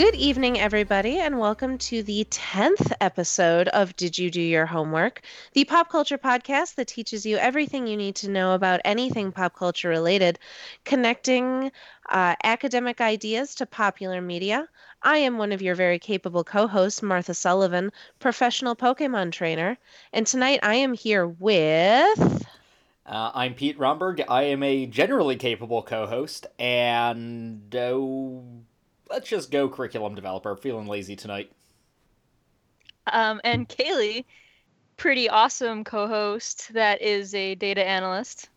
Good evening, everybody, and welcome to the 10th episode of Did You Do Your Homework, the pop culture podcast that teaches you everything you need to know about anything pop culture related, connecting uh, academic ideas to popular media. I am one of your very capable co hosts, Martha Sullivan, professional Pokemon trainer, and tonight I am here with. Uh, I'm Pete Romberg. I am a generally capable co host, and. Uh, let's just go curriculum developer. Feeling lazy tonight. Um, and Kaylee, pretty awesome co-host that is a data analyst.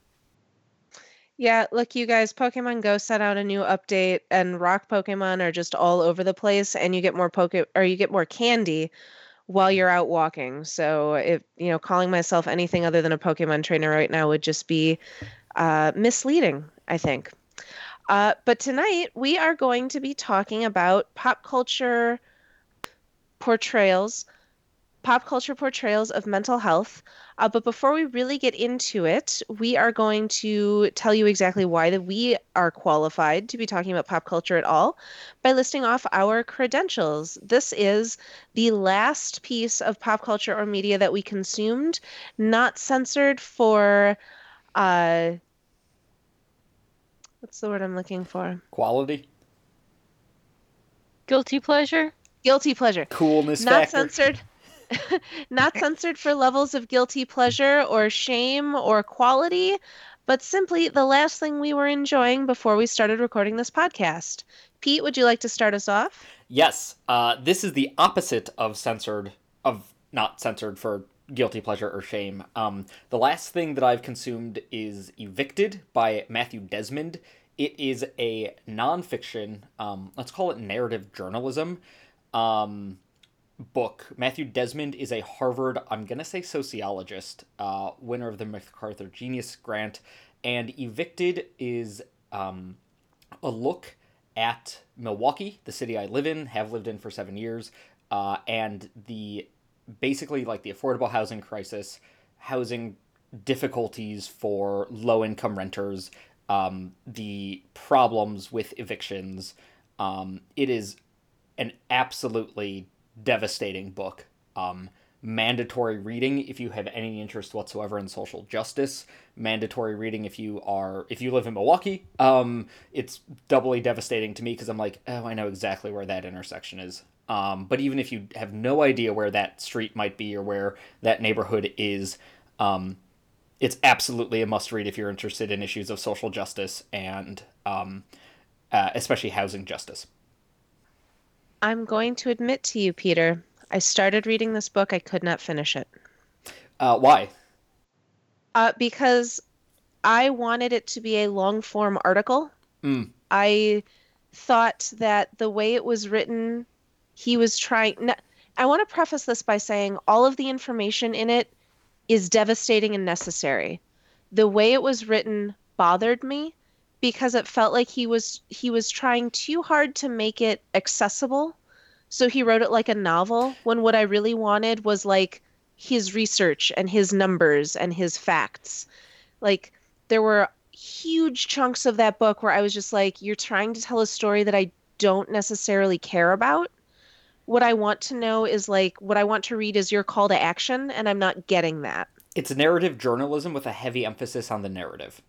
Yeah, look, you guys, Pokemon Go sent out a new update, and rock Pokemon are just all over the place, and you get more poke or you get more candy while you're out walking. So, if you know, calling myself anything other than a Pokemon trainer right now would just be uh, misleading. I think. Uh, but tonight we are going to be talking about pop culture portrayals, pop culture portrayals of mental health. Uh, but before we really get into it, we are going to tell you exactly why that we are qualified to be talking about pop culture at all by listing off our credentials. This is the last piece of pop culture or media that we consumed, not censored for. Uh, What's the word I'm looking for? Quality. Guilty pleasure. Guilty pleasure. Coolness Not factor. censored. Not censored for levels of guilty pleasure or shame or quality, but simply the last thing we were enjoying before we started recording this podcast. Pete, would you like to start us off? Yes. Uh, this is the opposite of censored, of not censored for guilty pleasure or shame. Um, the last thing that I've consumed is Evicted by Matthew Desmond. It is a nonfiction, um, let's call it narrative journalism um, book. Matthew Desmond is a Harvard, I'm going to say sociologist, uh, winner of the MacArthur Genius Grant. And Evicted is um, a look at Milwaukee, the city I live in, have lived in for seven years, uh, and the basically like the affordable housing crisis, housing difficulties for low income renters, um, the problems with evictions. Um, it is an absolutely devastating book. Um, mandatory reading if you have any interest whatsoever in social justice. Mandatory reading if you are if you live in Milwaukee. Um, it's doubly devastating to me because I'm like, oh, I know exactly where that intersection is. Um, but even if you have no idea where that street might be or where that neighborhood is, um, it's absolutely a must read if you're interested in issues of social justice and um, uh, especially housing justice. I'm going to admit to you, Peter, I started reading this book, I could not finish it. Uh, why? Uh, because I wanted it to be a long form article. Mm. I thought that the way it was written he was trying I want to preface this by saying all of the information in it is devastating and necessary. The way it was written bothered me because it felt like he was he was trying too hard to make it accessible. So he wrote it like a novel when what I really wanted was like his research and his numbers and his facts. Like there were huge chunks of that book where I was just like you're trying to tell a story that I don't necessarily care about what I want to know is like what I want to read is your call to action, and I'm not getting that. It's narrative journalism with a heavy emphasis on the narrative.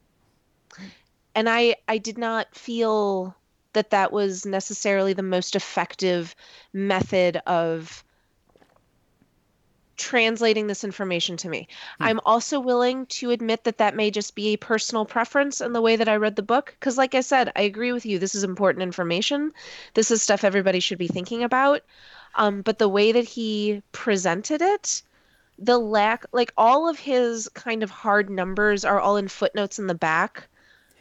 And I I did not feel that that was necessarily the most effective method of translating this information to me. Hmm. I'm also willing to admit that that may just be a personal preference in the way that I read the book. Because, like I said, I agree with you. This is important information. This is stuff everybody should be thinking about. Um, but the way that he presented it, the lack, like all of his kind of hard numbers are all in footnotes in the back,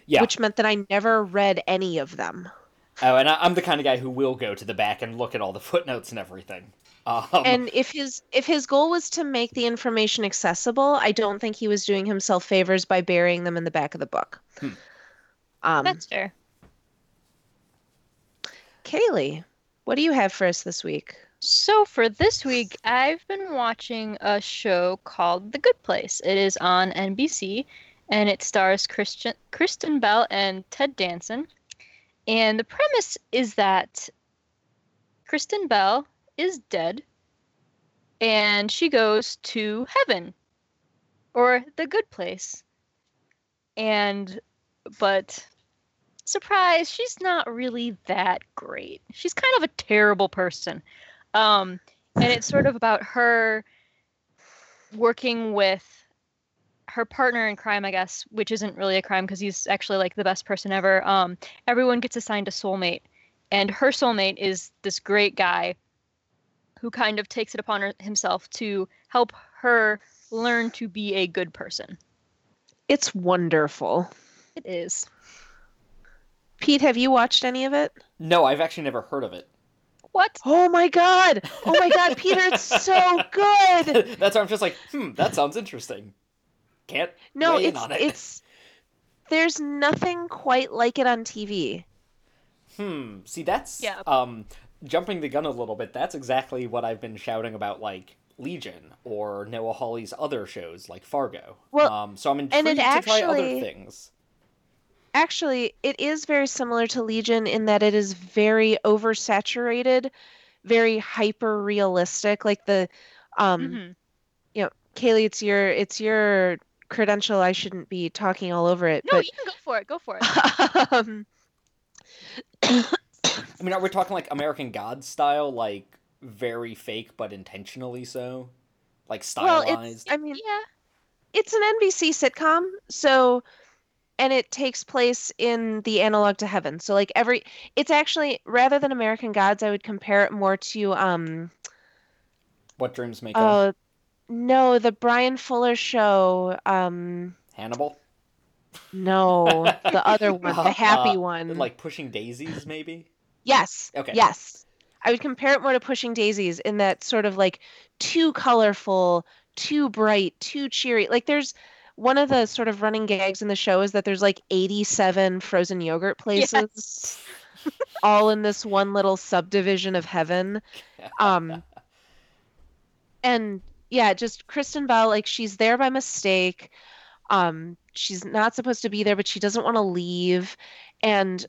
yeah. which meant that I never read any of them. Oh, and I'm the kind of guy who will go to the back and look at all the footnotes and everything. Um, and if his if his goal was to make the information accessible, I don't think he was doing himself favors by burying them in the back of the book. Hmm. Um, That's fair. Kaylee, what do you have for us this week? So for this week, I've been watching a show called The Good Place. It is on NBC, and it stars Christian Kristen Bell and Ted Danson. And the premise is that Kristen Bell is dead and she goes to heaven or the good place. And but surprise, she's not really that great. She's kind of a terrible person. Um and it's sort of about her working with her partner in crime, I guess, which isn't really a crime because he's actually like the best person ever. Um, everyone gets assigned a soulmate, and her soulmate is this great guy who kind of takes it upon her, himself to help her learn to be a good person. It's wonderful. It is. Pete, have you watched any of it? No, I've actually never heard of it. What? Oh my god! Oh my god, Peter, it's so good. That's why I'm just like, hmm, that sounds interesting. Can't No, weigh in it's on it. it's there's nothing quite like it on TV. Hmm. See, that's Yeah. um jumping the gun a little bit. That's exactly what I've been shouting about, like Legion or Noah Hawley's other shows, like Fargo. Well, um, so I'm and intrigued it to try other things. Actually, it is very similar to Legion in that it is very oversaturated, very hyper realistic. Like the um Mhm. you know, Kaylee, it's your it's your credential. I shouldn't be talking all over it, No, you can go for it. Go for it. um I mean, are we talking like American Gods style, like very fake but intentionally so, like well, stylized? it's I mean, yeah. it's an NBC sitcom, so and it takes place in the analog to heaven. So like every it's actually rather than American Gods, I would compare it more to um what dreams make of oh no, the Bryan Fuller show. Um Hannibal? no, the other one, the happy Uh, one. Like pushing daisies, maybe. Yes. Okay. Yes. I would compare it more to Pushing Daisies in that sort of like too colorful, too bright, too cheery. Like there's one of the sort of running gags in the show is that there's like 87 frozen yogurt places all in this one little subdivision of heaven. Um and yeah, just Kristen Bell like she's there by mistake. Um she's not supposed to be there but she doesn't want to leave and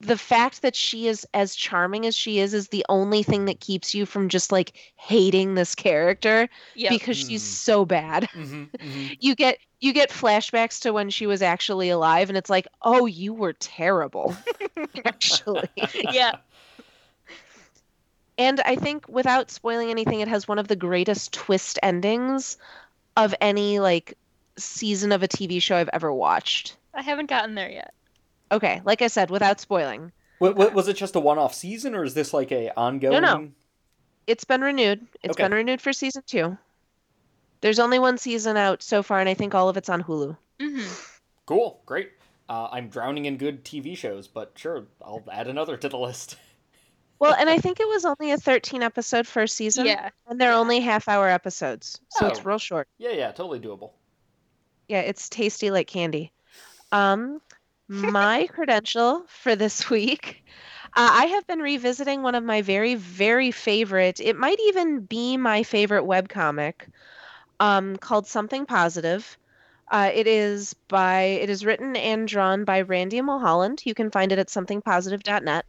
the fact that she is as charming as she is is the only thing that keeps you from just like hating this character Yeah. because she's Mm. so bad. hmm hmm You get you get flashbacks to when she was actually alive and it's like, "Oh, you were terrible." actually. yeah. And I think without spoiling anything, it has one of the greatest twist endings of any like season of a TV show I've ever watched. I haven't gotten there yet. Okay, like I said, without spoiling. Wa- wa- was it just a one-off season, or is this like a ongoing? No, no. It's been renewed. It's Okay. been renewed for season 2. There's only one season out so far and I think all of it's on Hulu. hmm Cool, great. Uh, I'm drowning in good TV shows, but sure, I'll add another to the list. Well, and I think it was only a 13 episode first season. Yeah. And they're only half hour episodes. So it's Oh. real short. Yeah, yeah, totally doable. Yeah, it's tasty like candy. Um, my credential for this week, uh, I have been revisiting one of my very, very favorite. It might even be my favorite webcomic, um, called Something Positive. Uh, it is by it is written and drawn by Randy Milholland. You can find it at somethingpositive.net.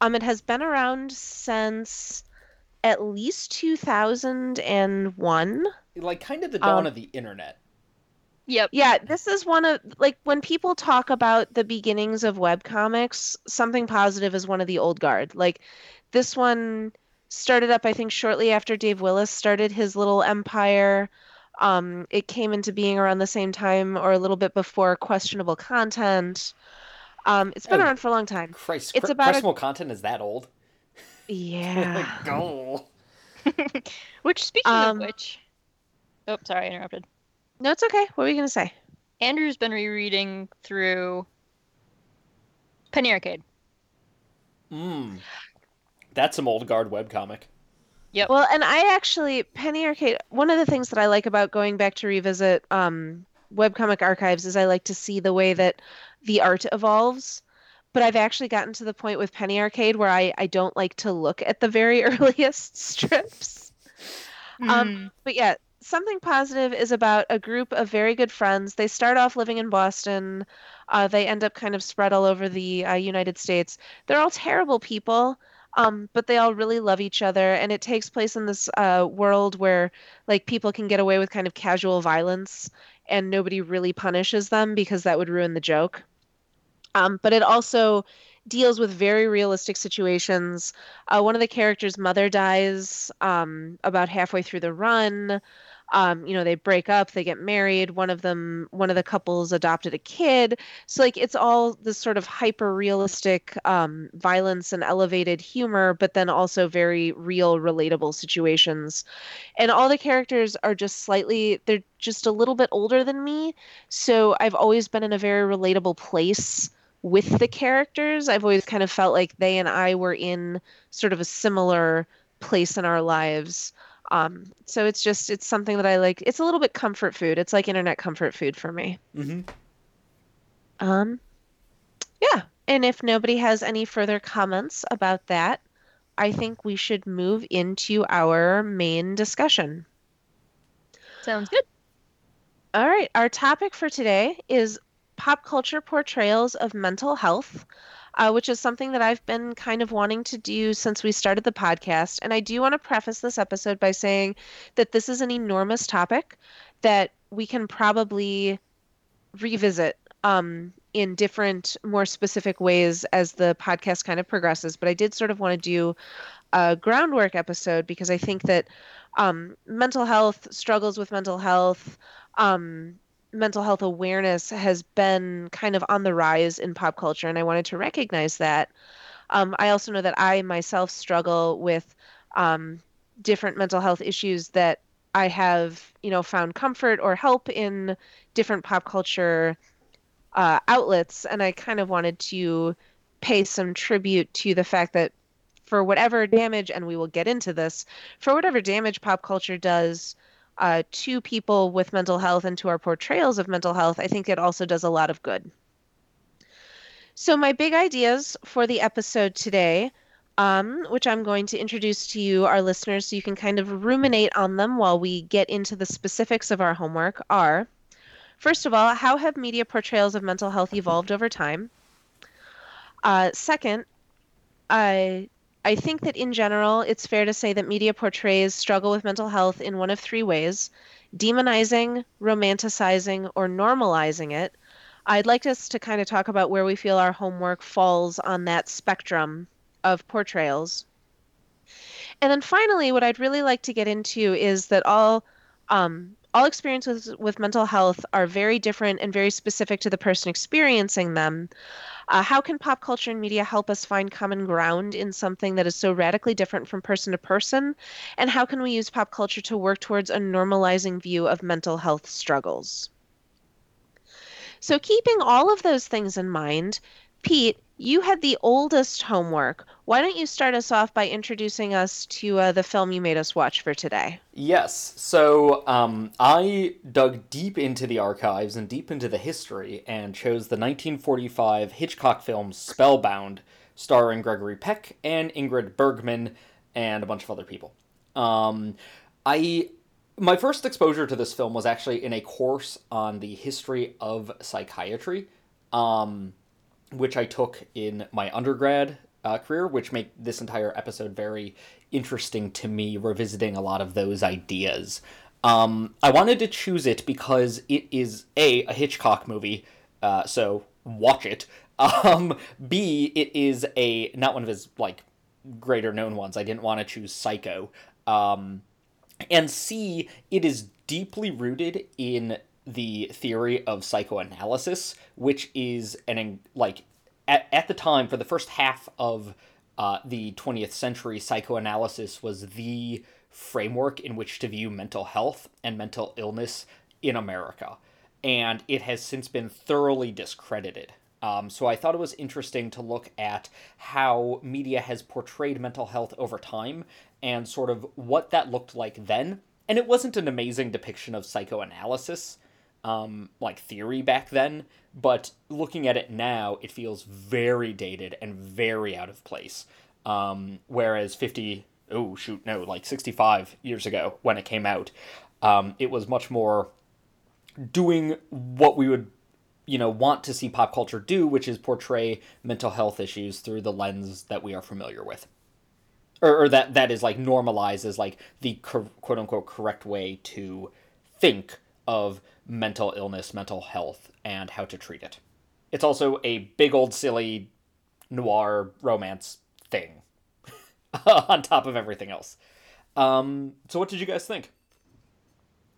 Um, it has been around since at least 2001. Like kind of the dawn Um, of the internet. Yep. Yeah, this is one of like when people talk about the beginnings of webcomics, something positive is one of the old guard. Like this one started up I think shortly after Dave Willis started his little empire. Um, it came into being around the same time or a little bit before questionable content. Um, it's been Oh. around for a long time. Christ, it's cre- about a- questionable content is that old? Yeah. Go. Which, speaking Um, of which, oh, sorry, I interrupted. No, it's okay. What were you gonna say? Andrew's been rereading through Penny Arcade. Mmm. That's some old guard webcomic. Yep. Well, and I actually Penny Arcade. One of the things that I like about going back to revisit um, webcomic archives is I like to see the way that the art evolves. But I've actually gotten to the point with Penny Arcade where I, I don't like to look at the very earliest strips. Um, But yeah, something positive is about a group of very good friends. They start off living in Boston. Uh, they end up kind of spread all over the uh, United States. They're all terrible people. Um, but they all really love each other, and it takes place in this uh, world where like people can get away with kind of casual violence, and nobody really punishes them because that would ruin the joke. Um, but it also deals with very realistic situations. Uh, one of the characters' mother dies um, about halfway through the run um, you know they break up they get married one of them one of the couples adopted a kid. So like it's all this sort of hyper realistic um, violence and elevated humor but then also very real relatable situations. And all the characters are just slightly they're just a little bit older than me. So i've always been in a very relatable place with the characters. I've always kind of felt like they and i were in sort of a similar place in our lives um, so it's just it's something that I like. It's a little bit comfort food. It's like internet comfort food for me. Mm-hmm. Um, yeah. And if nobody has any further comments about that, I think we should move into our main discussion. Sounds good. All right. Our topic for today is pop culture portrayals of mental health uh, which is something that I've been kind of wanting to do since we started the podcast. And I do want to preface this episode by saying that this is an enormous topic that we can probably revisit um, in different, more specific ways as the podcast kind of progresses. But I did sort of want to do a groundwork episode because I think that um, mental health, struggles with mental health, um, mental health awareness has been kind of on the rise in pop culture, and I wanted to recognize that. Um, I also know that I myself struggle with um, different mental health issues that I have, you know, found comfort or help in different pop culture uh, outlets, and I kind of wanted to pay some tribute to the fact that for whatever damage, and we will get into this, for whatever damage pop culture does uh, to people with mental health and to our portrayals of mental health, I think it also does a lot of good. So, my big ideas for the episode today, um, which I'm going to introduce to you, our listeners, so you can kind of ruminate on them while we get into the specifics of our homework, are first of all, how have media portrayals of mental health evolved over time? Uh, second, I I think that in general, it's fair to say that media portrays struggle with mental health in one of three ways demonizing, romanticizing, or normalizing it. I'd like us to kind of talk about where we feel our homework falls on that spectrum of portrayals. And then finally, what I'd really like to get into is that all um, all experiences with mental health are very different and very specific to the person experiencing them. Uh, how can pop culture and media help us find common ground in something that is so radically different from person to person? And how can we use pop culture to work towards a normalizing view of mental health struggles? So, keeping all of those things in mind, Pete, you had the oldest homework. Why don't you start us off by introducing us to uh, the film you made us watch for today? Yes. So um, I dug deep into the archives and deep into the history and chose the 1945 Hitchcock film Spellbound, starring Gregory Peck and Ingrid Bergman and a bunch of other people. Um, I my first exposure to this film was actually in a course on the history of psychiatry. Um, which I took in my undergrad uh, career, which make this entire episode very interesting to me, revisiting a lot of those ideas. Um, I wanted to choose it because it is a a Hitchcock movie, uh, so watch it. Um, B, it is a not one of his like greater known ones. I didn't want to choose Psycho. Um, and C, it is deeply rooted in the theory of psychoanalysis, which is an like at, at the time for the first half of uh, the 20th century, psychoanalysis was the framework in which to view mental health and mental illness in America, and it has since been thoroughly discredited. Um, so I thought it was interesting to look at how media has portrayed mental health over time and sort of what that looked like then. And it wasn't an amazing depiction of psychoanalysis um, like theory back then, but looking at it now, it feels very dated and very out of place. Um, whereas 50, oh shoot, no, like 65 years ago when it came out, um, it was much more doing what we would you know want to see pop culture do which is portray mental health issues through the lens that we are familiar with or, or that that is like normalized as like the quote unquote correct way to think of mental illness, mental health, and how to treat it. It's also a big old silly noir romance thing on top of everything else. Um, so, what did you guys think?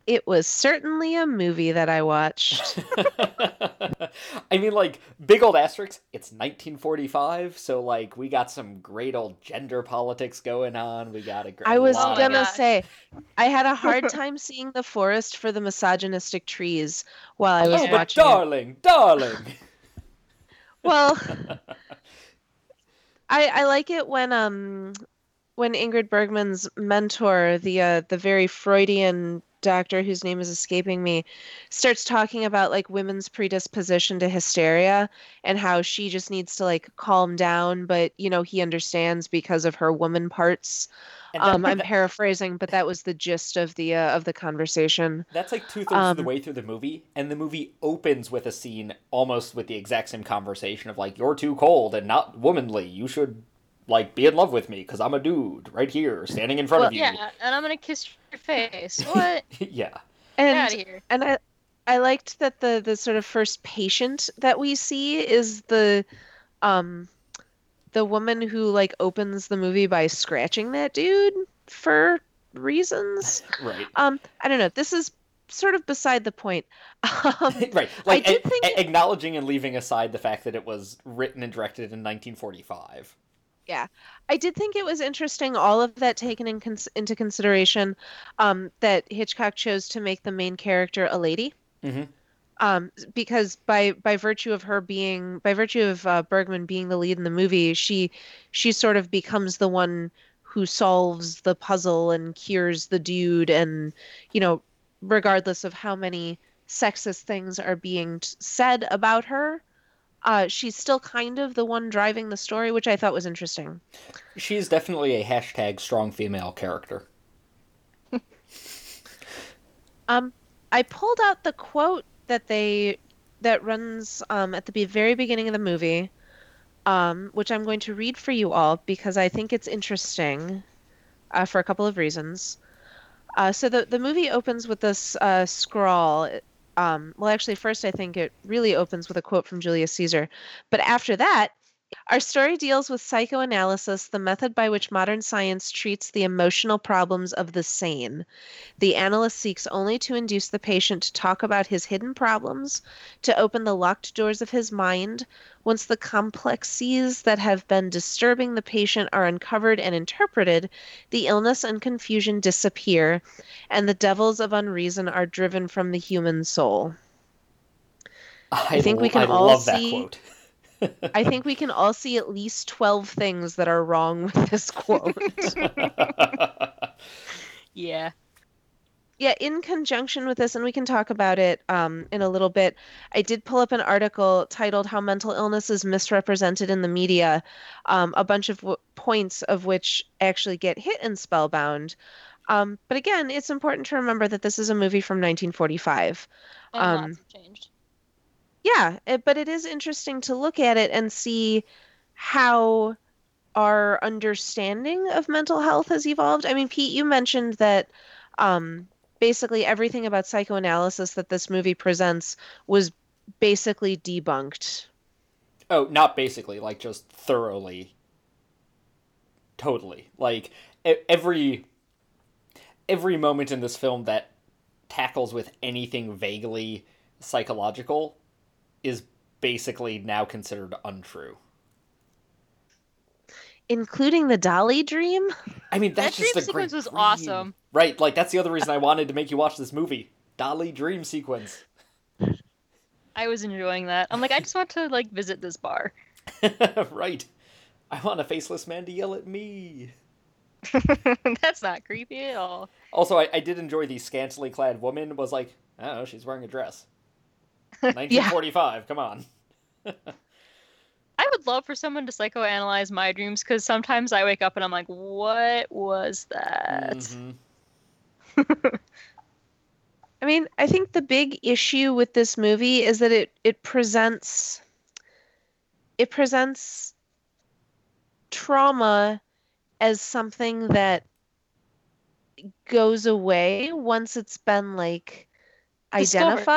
It was certainly a movie that I watched. I mean, like, big old asterisk, it's 1945, so, like, we got some great old gender politics going on. We got a great. I was gonna gosh. say, I had a hard time seeing the forest for the misogynistic trees while I was Oh, but watching it. darling, darling! Well, I I like it when um when Ingrid Bergman's mentor, the uh, the very Freudian doctor whose name is escaping me, starts talking about like women's predisposition to hysteria and how she just needs to like calm down, but you know he understands because of her woman parts. Um, I'm paraphrasing, but that was the gist of the uh, of the conversation. That's like two thirds of the Um, way through the movie, and the movie opens with a scene almost with the exact same conversation of like, "You're too cold and not womanly. You should like be in love with me because I'm a dude right here, standing in front of you." Yeah, and I'm gonna kiss your face. What? yeah. Get And out of here. and I I liked that the the sort of first patient that we see is the um the woman who like opens the movie by scratching that dude for reasons. Right. Um I don't know. This is sort of beside the point. Um right. Like did a- think a- acknowledging and leaving aside the fact that it was written and directed in 1945. I did think it was interesting, all of that taken in cons- into consideration, um, that Hitchcock chose to make the main character a lady. Mhm. Um, because by by virtue of her being, by virtue of uh, Bergman being the lead in the movie, she she sort of becomes the one who solves the puzzle and cures the dude, and you know, regardless of how many sexist things are being t- said about her. Uh, she's still kind of the one driving the story, which I thought was interesting. She's definitely a hashtag strong female character. Um, I pulled out the quote that they that runs um, at the very beginning of the movie, um, which I'm going to read for you all because I think it's interesting uh, for a couple of reasons. Uh, so the the movie opens with this uh, scrawl. Um, well, actually, first I think it really opens with a quote from Julius Caesar, but after that. Our story deals with psychoanalysis, the method by which modern science treats the emotional problems of the sane. The analyst seeks only to induce the patient to talk about his hidden problems, to open the locked doors of his mind. Once the complexities that have been disturbing the patient are uncovered and interpreted, the illness and confusion disappear, and the devils of unreason are driven from the human soul. I, think we can I all love that see- quote. I think we can all see at least 12 things that are wrong with this quote. Yeah. Yeah, in conjunction with this, and we can talk about it um, in a little bit, I did pull up an article titled How Mental Illness is Misrepresented in the Media, um, a bunch of w- points of which actually get hit in Spellbound. Um, but again, it's important to remember that this is a movie from 1945. And Um, lots have changed. Yeah, it, but it is interesting to look at it and see how our understanding of mental health has evolved. I mean, Pete, you mentioned that um, basically everything about psychoanalysis that this movie presents was basically debunked. Oh, not basically, like just thoroughly. Totally. Like every every moment in this film that tackles with anything vaguely psychological is basically now considered untrue. Including the Dalí dream? I mean, that's That just dream a great sequence was dream. awesome. Right, like that's the other reason I wanted to make you watch this movie. Dalí dream sequence. I was enjoying that. I'm like, I just want to like visit this bar. right. I want a faceless man to yell at me. That's not creepy at all. Also, I, I did enjoy the scantily clad woman was like, I don't know, she's wearing a dress. 1945, come on. I would love for someone to psychoanalyze my dreams because sometimes I wake up and I'm like, what was that? Mhm. I mean, I think the big issue with this movie is that it it presents it presents trauma as something that goes away once it's been like Discovered.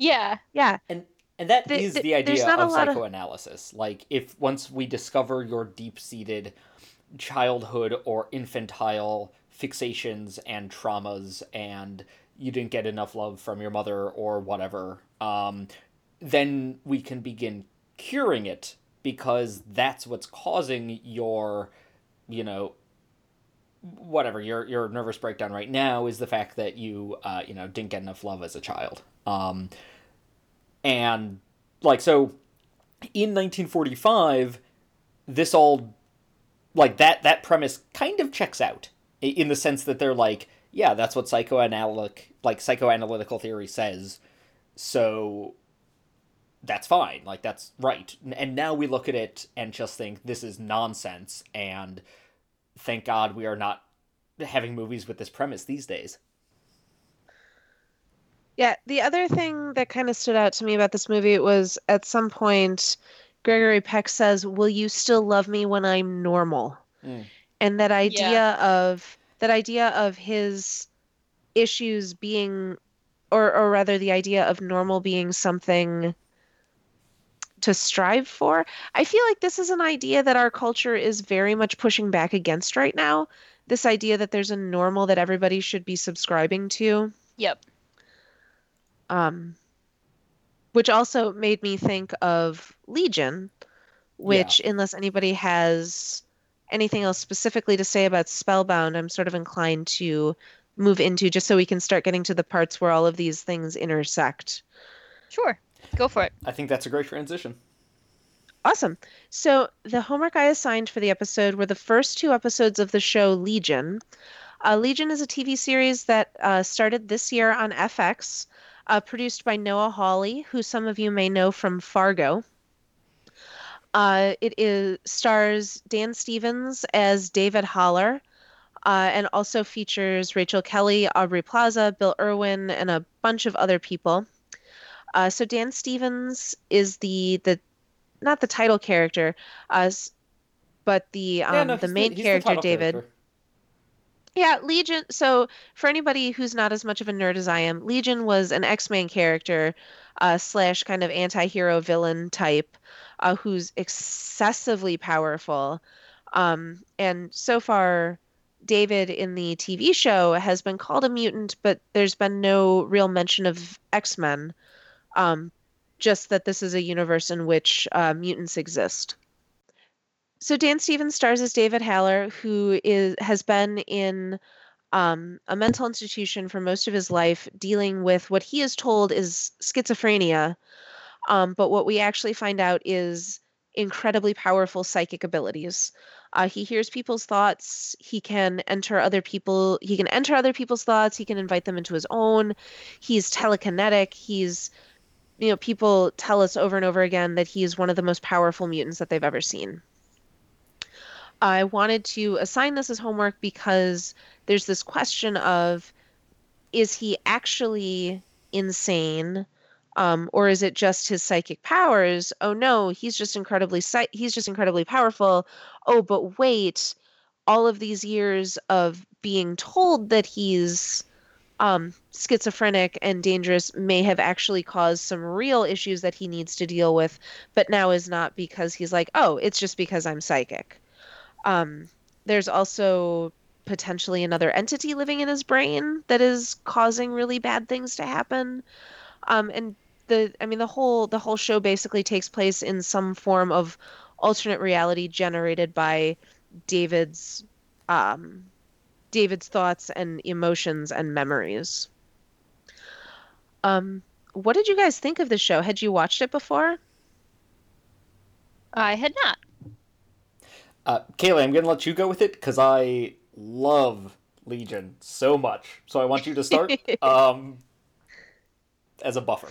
Identified. Yeah. Yeah. And and that is The- the, the- idea not a of lot of- psychoanalysis. Like if once we discover your deep-seated childhood or infantile fixations and traumas and you didn't get enough love from your mother or whatever, um, then we can begin curing it because that's what's causing your, you know, whatever your your nervous breakdown right now is the fact that you uh, you know didn't get enough love as a child. Um, and like so in 1945 this all like that that premise kind of checks out in the sense that they're like yeah that's what psychoanalytic like psychoanalytical theory says so that's fine like that's right. And now we look at it and just think this is nonsense and thank god we are not having movies with this premise these days Yeah, the other thing that kind of stood out to me about this movie was at some point Gregory Peck says, "Will you still love me when I'm normal?" Mm. And that idea of that idea of his issues being or or rather the idea of normal being something to strive for. I feel like this is an idea that our culture is very much pushing back against right now. This idea that there's a normal that everybody should be subscribing to Yep. Um, which also made me think of Legion, which, unless anybody has anything else specifically to say about Spellbound, I'm sort of inclined to move into just so we can start getting to the parts where all of these things intersect. Sure. Go for it. i think that's a great transition Awesome. So, the homework I assigned for the episode were the first two episodes of the show Legion. Uh, Legion is a TV series that uh, started this year on FX, uh, produced by Noah Hawley, who some of you may know from Fargo. Uh, it is stars Dan Stevens as David Haller, uh, and also features Rachel Keller, Aubrey Plaza, Bill Irwin, and a bunch of other people. Uh, so Dan Stevens is the the not the title character, uh, but the um, Yeah, no, the main he's character, title David. character. Yeah, Legion. So, for anybody who's not as much of a nerd as I am, Legion was an X-Men character, uh, slash kind of anti-hero villain type, uh, who's excessively powerful. Um, and so far, David in the TV show has been called a mutant, but there's been no real mention of X-Men. Um, just that this is a universe in which uh, mutants exist. So Dan Stevens stars as David Haller, who is has been in um, a mental institution for most of his life, dealing with what he is told is schizophrenia. Um, but what we actually find out is incredibly powerful psychic abilities. Uh, he hears people's thoughts. He can enter other people. He can enter other people's thoughts. He can invite them into his own. He's telekinetic. He's, you know, people tell us over and over again that he is one of the most powerful mutants that they've ever seen. I wanted to assign this as homework because there's this question of is he actually insane? Um, or is it just his psychic powers? Oh no he's just incredibly he's just incredibly powerful. Oh but wait all of these years of being told that he's um, schizophrenic and dangerous may have actually caused some real issues that he needs to deal with but now is not because he's like oh it's just because i'm psychic um, there's also potentially another entity living in his brain that is causing really bad things to happen. Um, and the, I mean, the whole the whole show basically takes place in some form of alternate reality generated by David's um, David's thoughts and emotions and memories. Um, what did you guys think of the show? Had you watched it before? I had not. Uh, Kayla, I'm gonna let you go with it because I love Legion so much. So I want you to start um, as a buffer.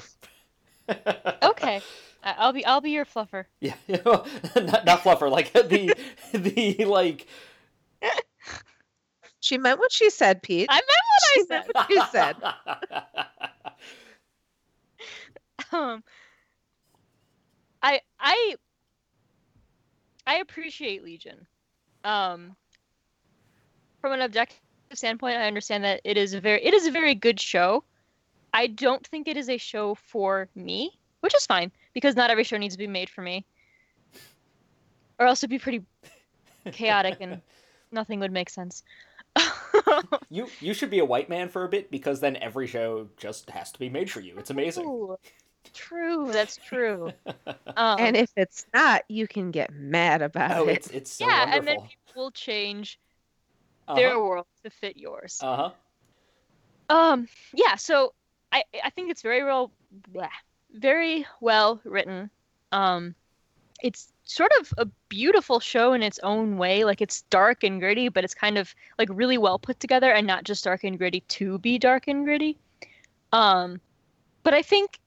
Okay. I- I'll be I'll be your fluffer. Yeah, not, not fluffer, like the the like. She meant what she said, Pete. I meant what I said. meant what you said. um I I I appreciate Legion. Um from an objective standpoint, I understand that it is a very it is a very good show. I don't think it is a show for me, which is fine because not every show needs to be made for me, or else it'd be pretty chaotic and nothing would make sense. you you should be a white man for a bit because then every show just has to be made for you. It's amazing. Ooh, true, that's true. Um, and if it's not, you can get mad about oh, it. it's it's so yeah, wonderful. and then people will change their uh-huh. world to fit yours. uh-huh. Um, yeah, so I I think it's very well blah, very well written. Um it's sort of a beautiful show in its own way. Like it's dark and gritty, but it's kind of like really well put together and not just dark and gritty to be dark and gritty. Um but I think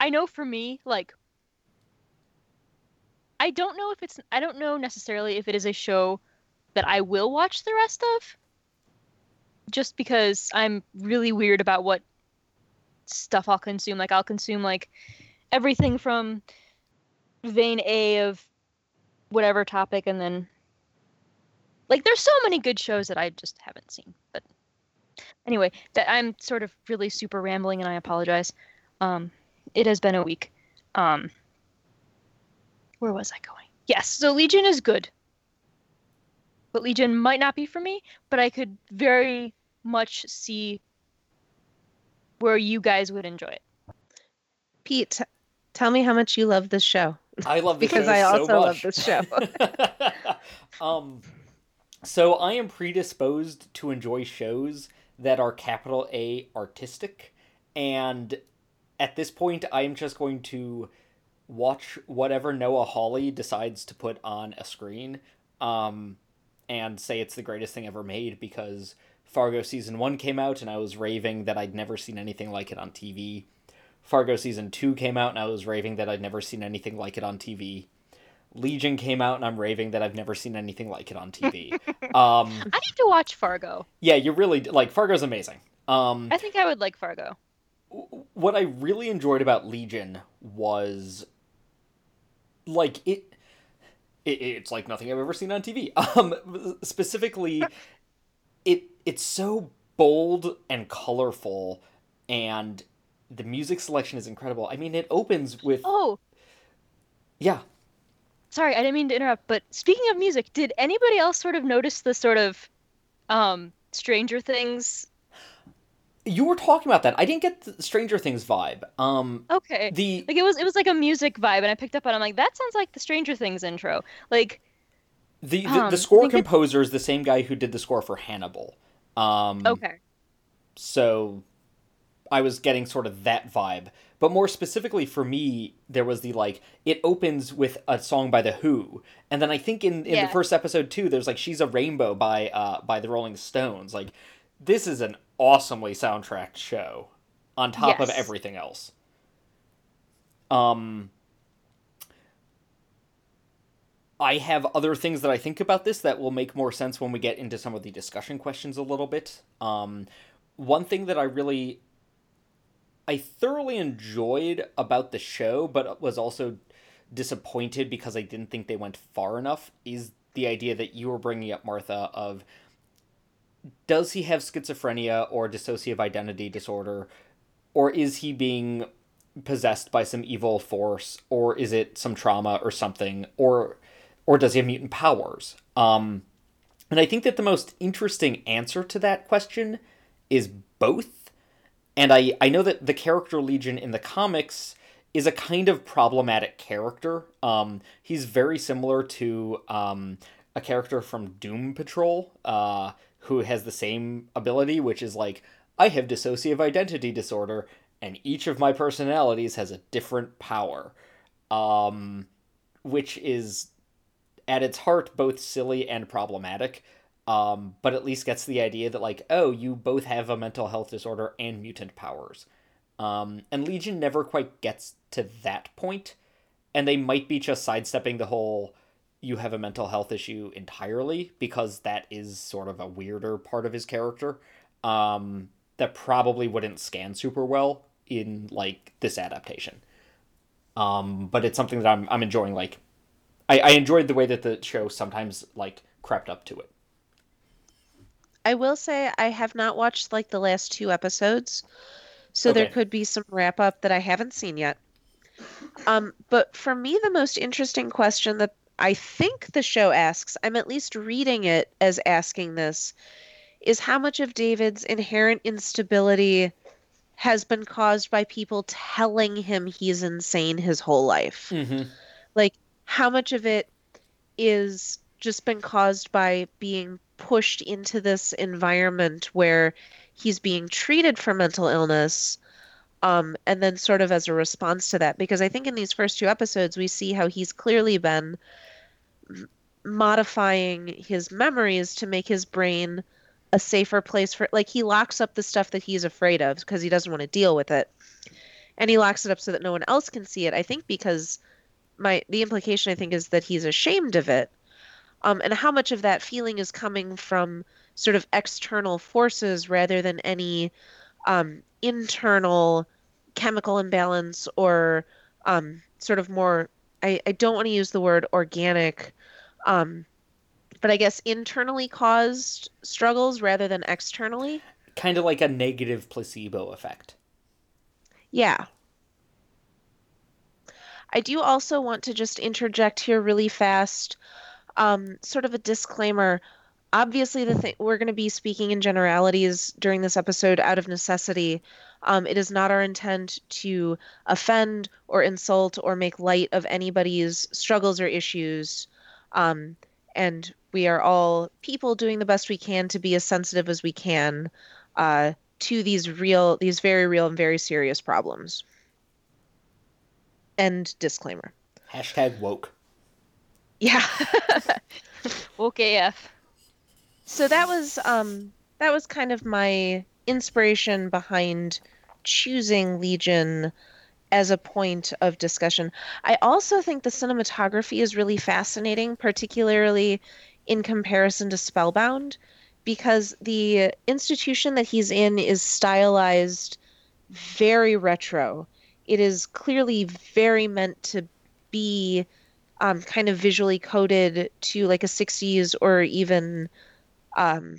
I know for me, like I don't know if it's I don't know necessarily if it is a show that I will watch the rest of just because I'm really weird about what stuff I'll consume. Like I'll consume like everything from vein A of whatever topic and then like there's so many good shows that I just haven't seen. But anyway, that I'm sort of really super rambling and I apologize. Um it has been a week. Um where was I going? Yes, so Legion is good. But Legion might not be for me, but I could very much see where you guys would enjoy it. Pete, t- tell me how much you love this show. I love this Because show I so also love this show. um, so I am predisposed to enjoy shows that are capital A artistic, and at this point, I am just going to watch whatever Noah Hawley decides to put on a screen, um, and say it's the greatest thing ever made because Fargo season one came out, and I was raving that I'd never seen anything like it on TV. Fargo season two came out, and I was raving that I'd never seen anything like it on TV. Legion came out, and I'm raving that I've never seen anything like it on TV. um, I need to watch Fargo. yeah, you really like Fargo's amazing. Um, I think I would like Fargo. What I really enjoyed about Legion was like it, it it's like nothing I've ever seen on TV. Um specifically it it's so bold and colorful and the music selection is incredible. I mean, it opens with Oh, yeah. sorry, I didn't mean to interrupt, but speaking of music, did anybody else sort of notice the sort of um Stranger Things? You were talking about that. I didn't get the Stranger Things vibe. Um Okay. the Like it was it was like a music vibe and I picked up on it, I'm like that sounds like the Stranger Things intro. Like the the, um, the score composer is the same guy who did the score for Hannibal. Um okay. so I was getting sort of that vibe. But more specifically for me, there was the like it opens with a song by the Who, and then I think in, in Yeah. the first episode too, there's like "She's a Rainbow" by uh by the Rolling Stones. Like this is an awesomely soundtracked show, on top of everything else. Um, I have other things that I think about this that will make more sense when we get into some of the discussion questions a little bit. Um, one thing that I really I thoroughly enjoyed about the show, but was also disappointed because I didn't think they went far enough is the idea that you were bringing up Martha of does he have schizophrenia or dissociative identity disorder or is he being possessed by some evil force or is it some trauma or something or or does he have mutant powers? Um and i think that the most interesting answer to that question is both. And i i know that the character legion in the comics is a kind of problematic character. Um he's very similar to um a character from doom patrol uh who has the same ability which is like i have dissociative identity disorder and each of my personalities has a different power. Um which is at its heart both silly and problematic um, but at least gets the idea that like oh you both have a mental health disorder and mutant powers. Um, and legion never quite gets to that point and they might be just sidestepping the whole you have a mental health issue entirely because that is sort of a weirder part of his character um, that probably wouldn't scan super well in like this adaptation. Um, but it's something that I'm, I'm enjoying like I, I enjoyed the way that the show sometimes like crept up to it. I will say I have not watched like the last two episodes, so there could be some wrap up that I haven't seen yet. Um, but for me, the most interesting question that I think the show asks, I'm at least reading it as asking this, is how much of David's inherent instability has been caused by people telling him he's insane his whole life? Mm-hmm. like how much of it is just been caused by being pushed into this environment where he's being treated for mental illness um, and then sort of as a response to that because i think in these first two episodes we see how he's clearly been modifying his memories to make his brain a safer place for like he locks up the stuff that he's afraid of because he doesn't want to deal with it and he locks it up so that no one else can see it i think because my the implication I think is that he's ashamed of it. Um, and how much of that feeling is coming from sort of external forces rather than any um, internal chemical imbalance or um, sort of more I, I don't want to use the word organic um, but I guess internally caused struggles rather than externally. Kind of like a negative placebo effect. Yeah. I do also want to just interject here really fast, um, sort of a disclaimer. Obviously, the thing we're going to be speaking in generalities during this episode out of necessity. Um, it is not our intent to offend or insult or make light of anybody's struggles or issues. Um, and we are all people doing the best we can to be as sensitive as we can uh, to these real, these very real and very serious problems. End disclaimer. Hashtag woke. Yeah. Woke AF. so that was um that was kind of my inspiration behind choosing Legion as a point of discussion. I also think the cinematography is really fascinating, particularly in comparison to Spellbound, because the institution that he's in is stylized very retro. It is clearly very meant to be um, kind of visually coded to like a 60s or even um,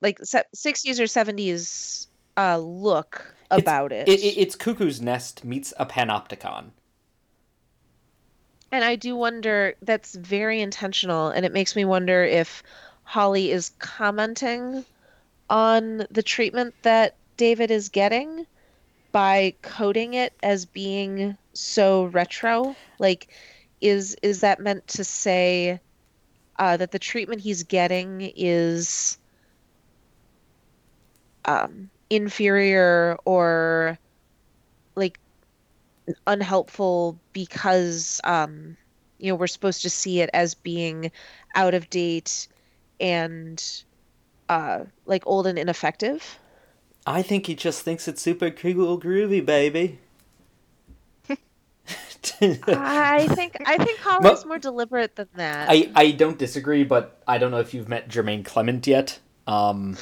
like 60s or 70s uh, look about it. It, it, it's Cuckoo's Nest meets a Panopticon. And I do wonder, that's very intentional, and it makes me wonder if Hawley is commenting on the treatment that David is getting by coding it as being so retro. Like, is is that meant to say uh, that the treatment he's getting is um, inferior or like unhelpful because um, you know we're supposed to see it as being out of date and uh, like old and ineffective. I think he just thinks it's super cool groovy, baby. I think I think Hawley's Well- more deliberate than that. I, I don't disagree, but I don't know if you've met Jermaine Clement yet. Um,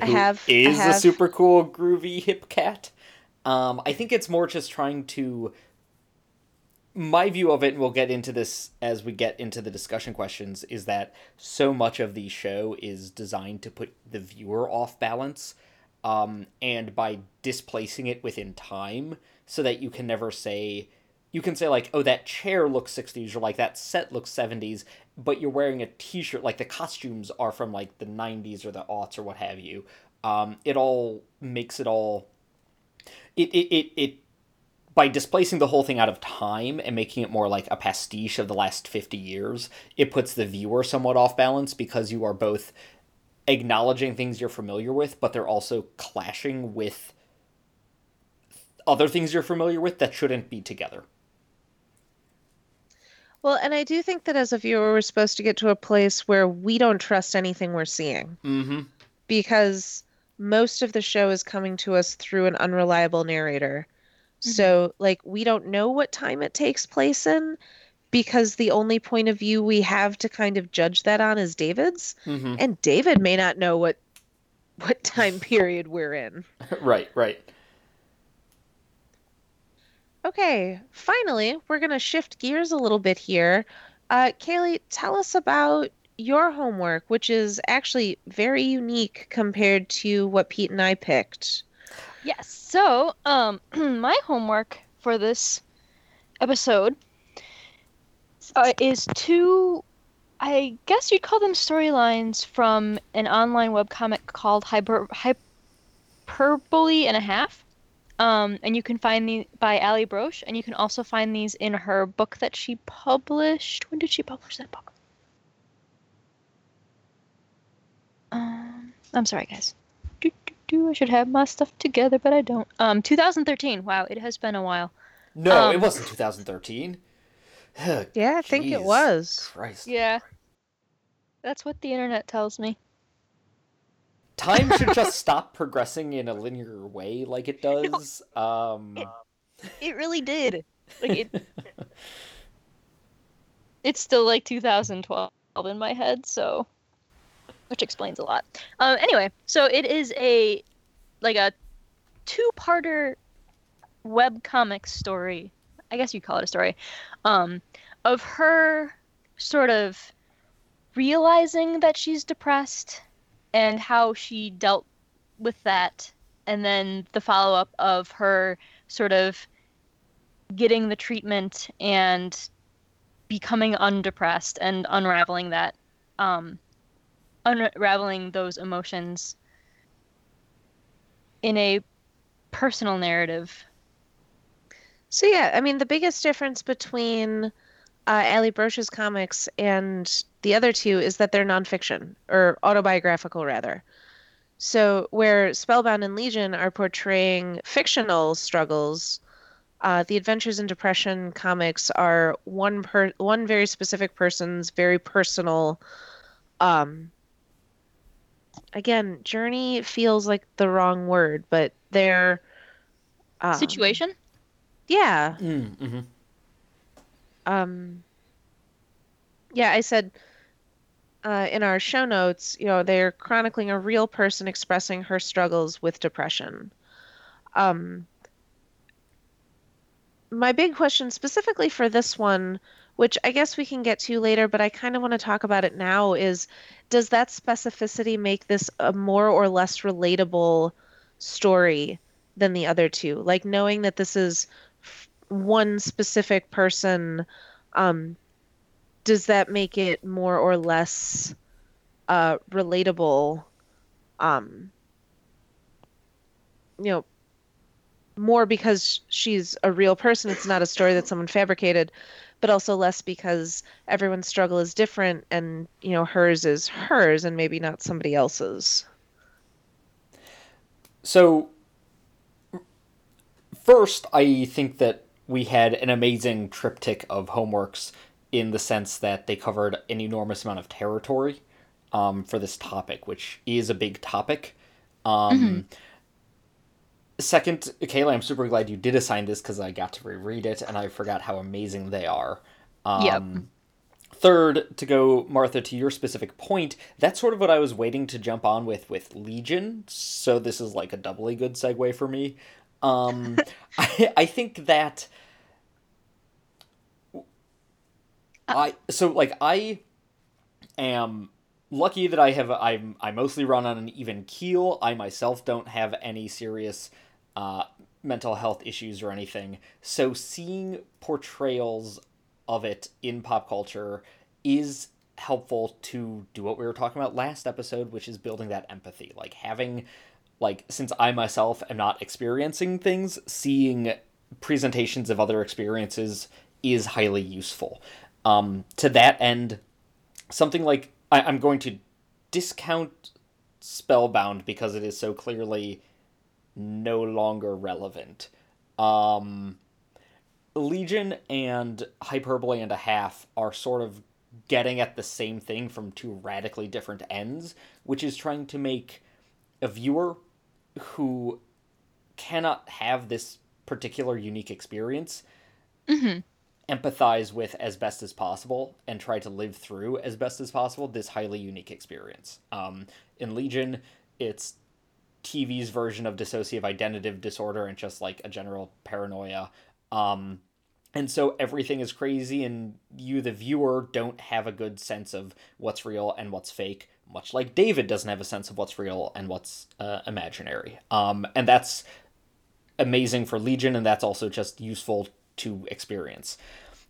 I have, I Is have. a super cool, groovy hip cat. Um, I think it's more just trying to. My view of it, and we'll get into this as we get into the discussion questions, is that so much of the show is designed to put the viewer off balance, um, and by displacing it within time, so that you can never say you can say like oh that chair looks 60s or like that set looks 70s but you're wearing a t-shirt like the costumes are from like the 90s or the aughts or what have you. Um, it all makes it all it, it, it, it by displacing the whole thing out of time and making it more like a pastiche of the last 50 years it puts the viewer somewhat off balance because you are both acknowledging things you're familiar with but they're also clashing with other things you're familiar with that shouldn't be together Well, and I do think that as a viewer, we're supposed to get to a place where we don't trust anything we're seeing. Mm-hmm. Because most of the show is coming to us through an unreliable narrator. So, like, we don't know what time it takes place in because the only point of view we have to kind of judge that on is David's, mm-hmm. And David may not know what what time period we're in. right right Okay, finally, we're going to shift gears a little bit here. Uh, Kaylee, tell us about your homework, which is actually very unique compared to what Pete and I picked. Yes. So, um, my homework for this episode uh, is two, I guess you'd call them storylines from an online webcomic called Hyper, Hyperbole and a Half. Um, and you can find these by Allie Brosh, and you can also find these in her book that she published. When did she publish that book? Um, I'm sorry, guys. Do, do, do. I should have my stuff together, but I don't. Um, 2013. Wow, it has been a while. No, Um, it wasn't 2013. Yeah, I think it was. Christ. Yeah. That's what the internet tells me. Time should just stop progressing in a linear way like it does. Um, It really did. Like it. it's still like 2012 in my head, so which explains a lot. Um, anyway, so it is a like a two-parter web comic story. I guess you call it a story. Um, of her sort of realizing that she's depressed and how she dealt with that and then the follow-up of her sort of getting the treatment and becoming undepressed and unraveling that um unraveling those emotions in a personal narrative. So yeah, I mean the biggest difference between uh, Allie Brosh's comics and the other two is that they're nonfiction or autobiographical rather. So where Spellbound and Legion are portraying fictional struggles, uh, the Adventures in Depression comics are one per one very specific person's very personal. Um, again, journey feels like the wrong word, but they're um, situation Yeah, mm, mhm. Um yeah i said uh, in our show notes you know they're chronicling a real person expressing her struggles with depression. Um my big question specifically for this one which i guess we can get to later but i kind of want to talk about it now is does that specificity make this a more or less relatable story than the other two? Like knowing that this is one specific person um, does that make it more or less uh, relatable? Um, you know, more because she's a real person. It's not a story that someone fabricated, but also less because everyone's struggle is different, and you know, hers is hers, and maybe not somebody else's. So, first, I think that we had an amazing triptych of homeworks in the sense that they covered an enormous amount of territory um, for this topic, which is a big topic. Um, Second, Kayla, I'm super glad you did assign this because I got to reread it and I forgot how amazing they are. Um, Yep. Third, to go, Martha, to your specific point, that's sort of what I was waiting to jump on with with Legion. So this is like a doubly good segue for me. Um, I, I think that I so like I am lucky that I have I'm I mostly run on an even keel. I myself don't have any serious uh, mental health issues or anything. So seeing portrayals of it in pop culture is helpful to do what we were talking about last episode, which is building that empathy. Like having like since I myself am not experiencing things, seeing presentations of other experiences is highly useful. Um, to that end, something like I, I'm going to discount Spellbound because it is so clearly no longer relevant. Um, Legion and Hyperbole and a Half are sort of getting at the same thing from two radically different ends, which is trying to make a viewer who cannot have this particular unique experience hmm empathize with as best as possible and try to live through as best as possible this highly unique experience. Um, in Legion, it's TV's version of dissociative identity disorder and just like a general paranoia. Um, and so everything is crazy and you the viewer don't have a good sense of what's real and what's fake much like david doesn't have a sense of what's real and what's uh, imaginary. Um, and that's amazing for legion and that's also just useful to experience.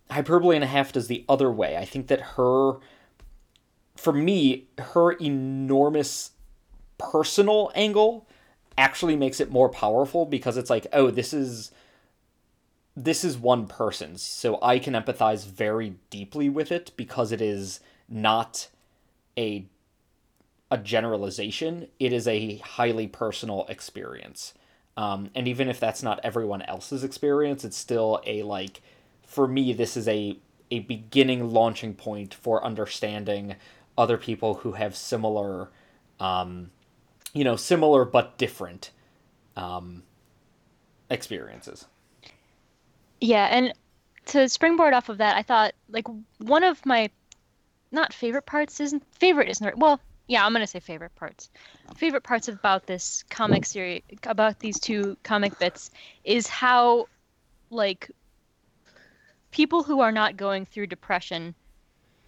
Hyperbole and a half does the other way. I think that her for me her enormous personal angle actually makes it more powerful because it's like oh this is this is one person's, so I can empathize very deeply with it because it is not a a generalization. It is a highly personal experience, um, and even if that's not everyone else's experience, it's still a like. For me, this is a a beginning launching point for understanding other people who have similar, um, you know, similar but different um, experiences. Yeah, and to springboard off of that, I thought like one of my not favorite parts isn't favorite isn't. Well, yeah, I'm gonna say favorite parts. Favorite parts about this comic series about these two comic bits is how like people who are not going through depression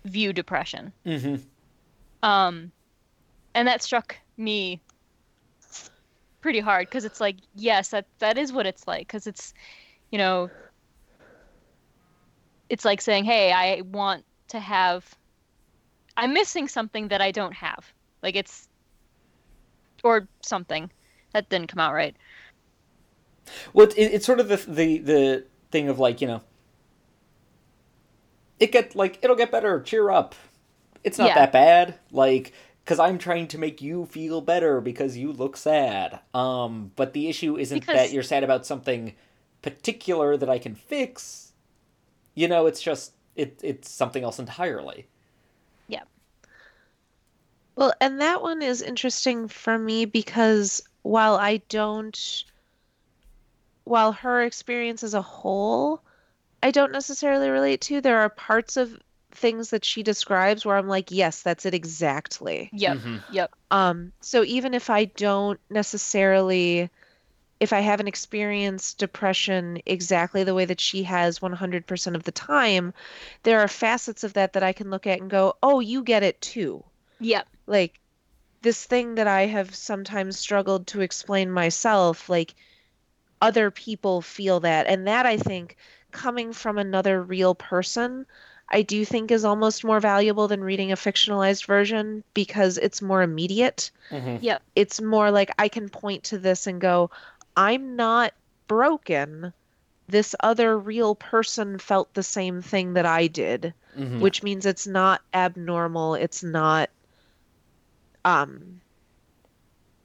view depression. Mm-hmm. Um, and that struck me pretty hard because it's like yes, that that is what it's like because it's you know it's like saying, "Hey, I want to have I'm missing something that I don't have." Like it's or something that didn't come out right. Well, it, it's sort of the the the thing of like you know, it get like it'll get better. Cheer up. It's not Yeah. that bad. Like because I'm trying to make you feel better because you look sad. Um, but the issue isn't Because- that you're sad about something particular that I can fix. You know, it's just it it's something else entirely. Yeah. Well, and that one is interesting for me because while I don't, while her experience as a whole, I don't necessarily relate to, there are parts of things that she describes where I'm like, yes, that's it exactly. Yep. Mhm. Yep. Um, so even if I don't necessarily, if I haven't experienced depression exactly the way that she has 100% of the time, there are facets of that that I can look at and go, oh, you get it too Yep. Like this thing that I have sometimes struggled to explain myself, like other people feel that. And that I think coming from another real person, I do think is almost more valuable than reading a fictionalized version because it's more immediate. Mhm. Yep. It's more like I can point to this and go, I'm not broken. This other real person felt the same thing that I did Mhm. which means it's not abnormal it's not um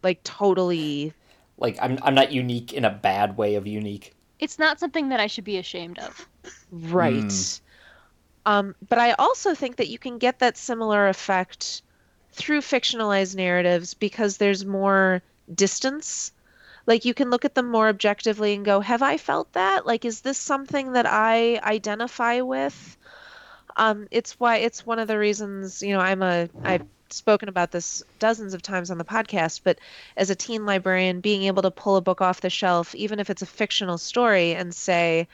like totally like I'm I'm not unique in a bad way of unique. It's not something that I should be ashamed of. right Mm. um but i also think that you can get that similar effect through fictionalized narratives because there's more distance like you can look at them more objectively and go have i felt that like is this something that i identify with um it's why it's one of the reasons you know i'm a i've spoken about this dozens of times on the podcast but as a teen librarian being able to pull a book off the shelf even if it's a fictional story and say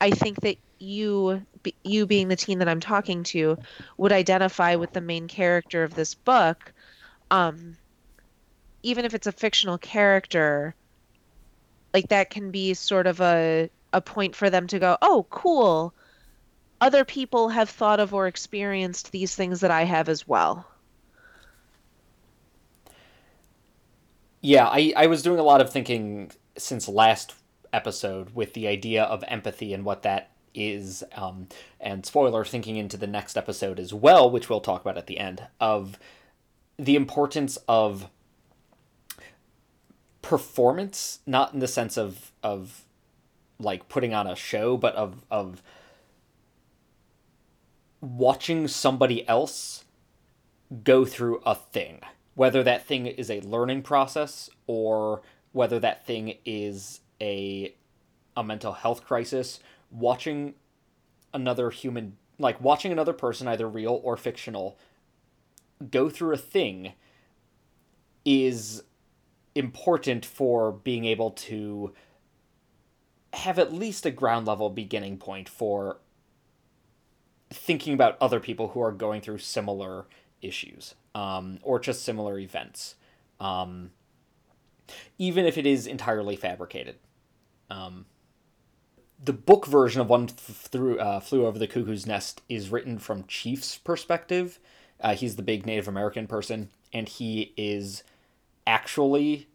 i think that you you being the teen that i'm talking to would identify with the main character of this book um even if it's a fictional character like that can be sort of a a point for them to go oh cool other people have thought of or experienced these things that i have as well. Yeah, I, I was doing a lot of thinking since last episode with the idea of empathy and what that is, um, and spoiler, thinking into the next episode as well, which we'll talk about at the end, of the importance of performance, not in the sense of of like putting on a show, but of of watching somebody else go through a thing, whether that thing is a learning process or whether that thing is a a mental health crisis, watching another human like watching another person either real or fictional go through a thing is important for being able to have at least a ground level beginning point for thinking about other people who are going through similar issues um, or just similar events, um, even if it is entirely fabricated. Um, the book version of One through uh, Flew Over the Cuckoo's Nest is written from Chief's perspective. Uh, he's the big Native American person, and he is actually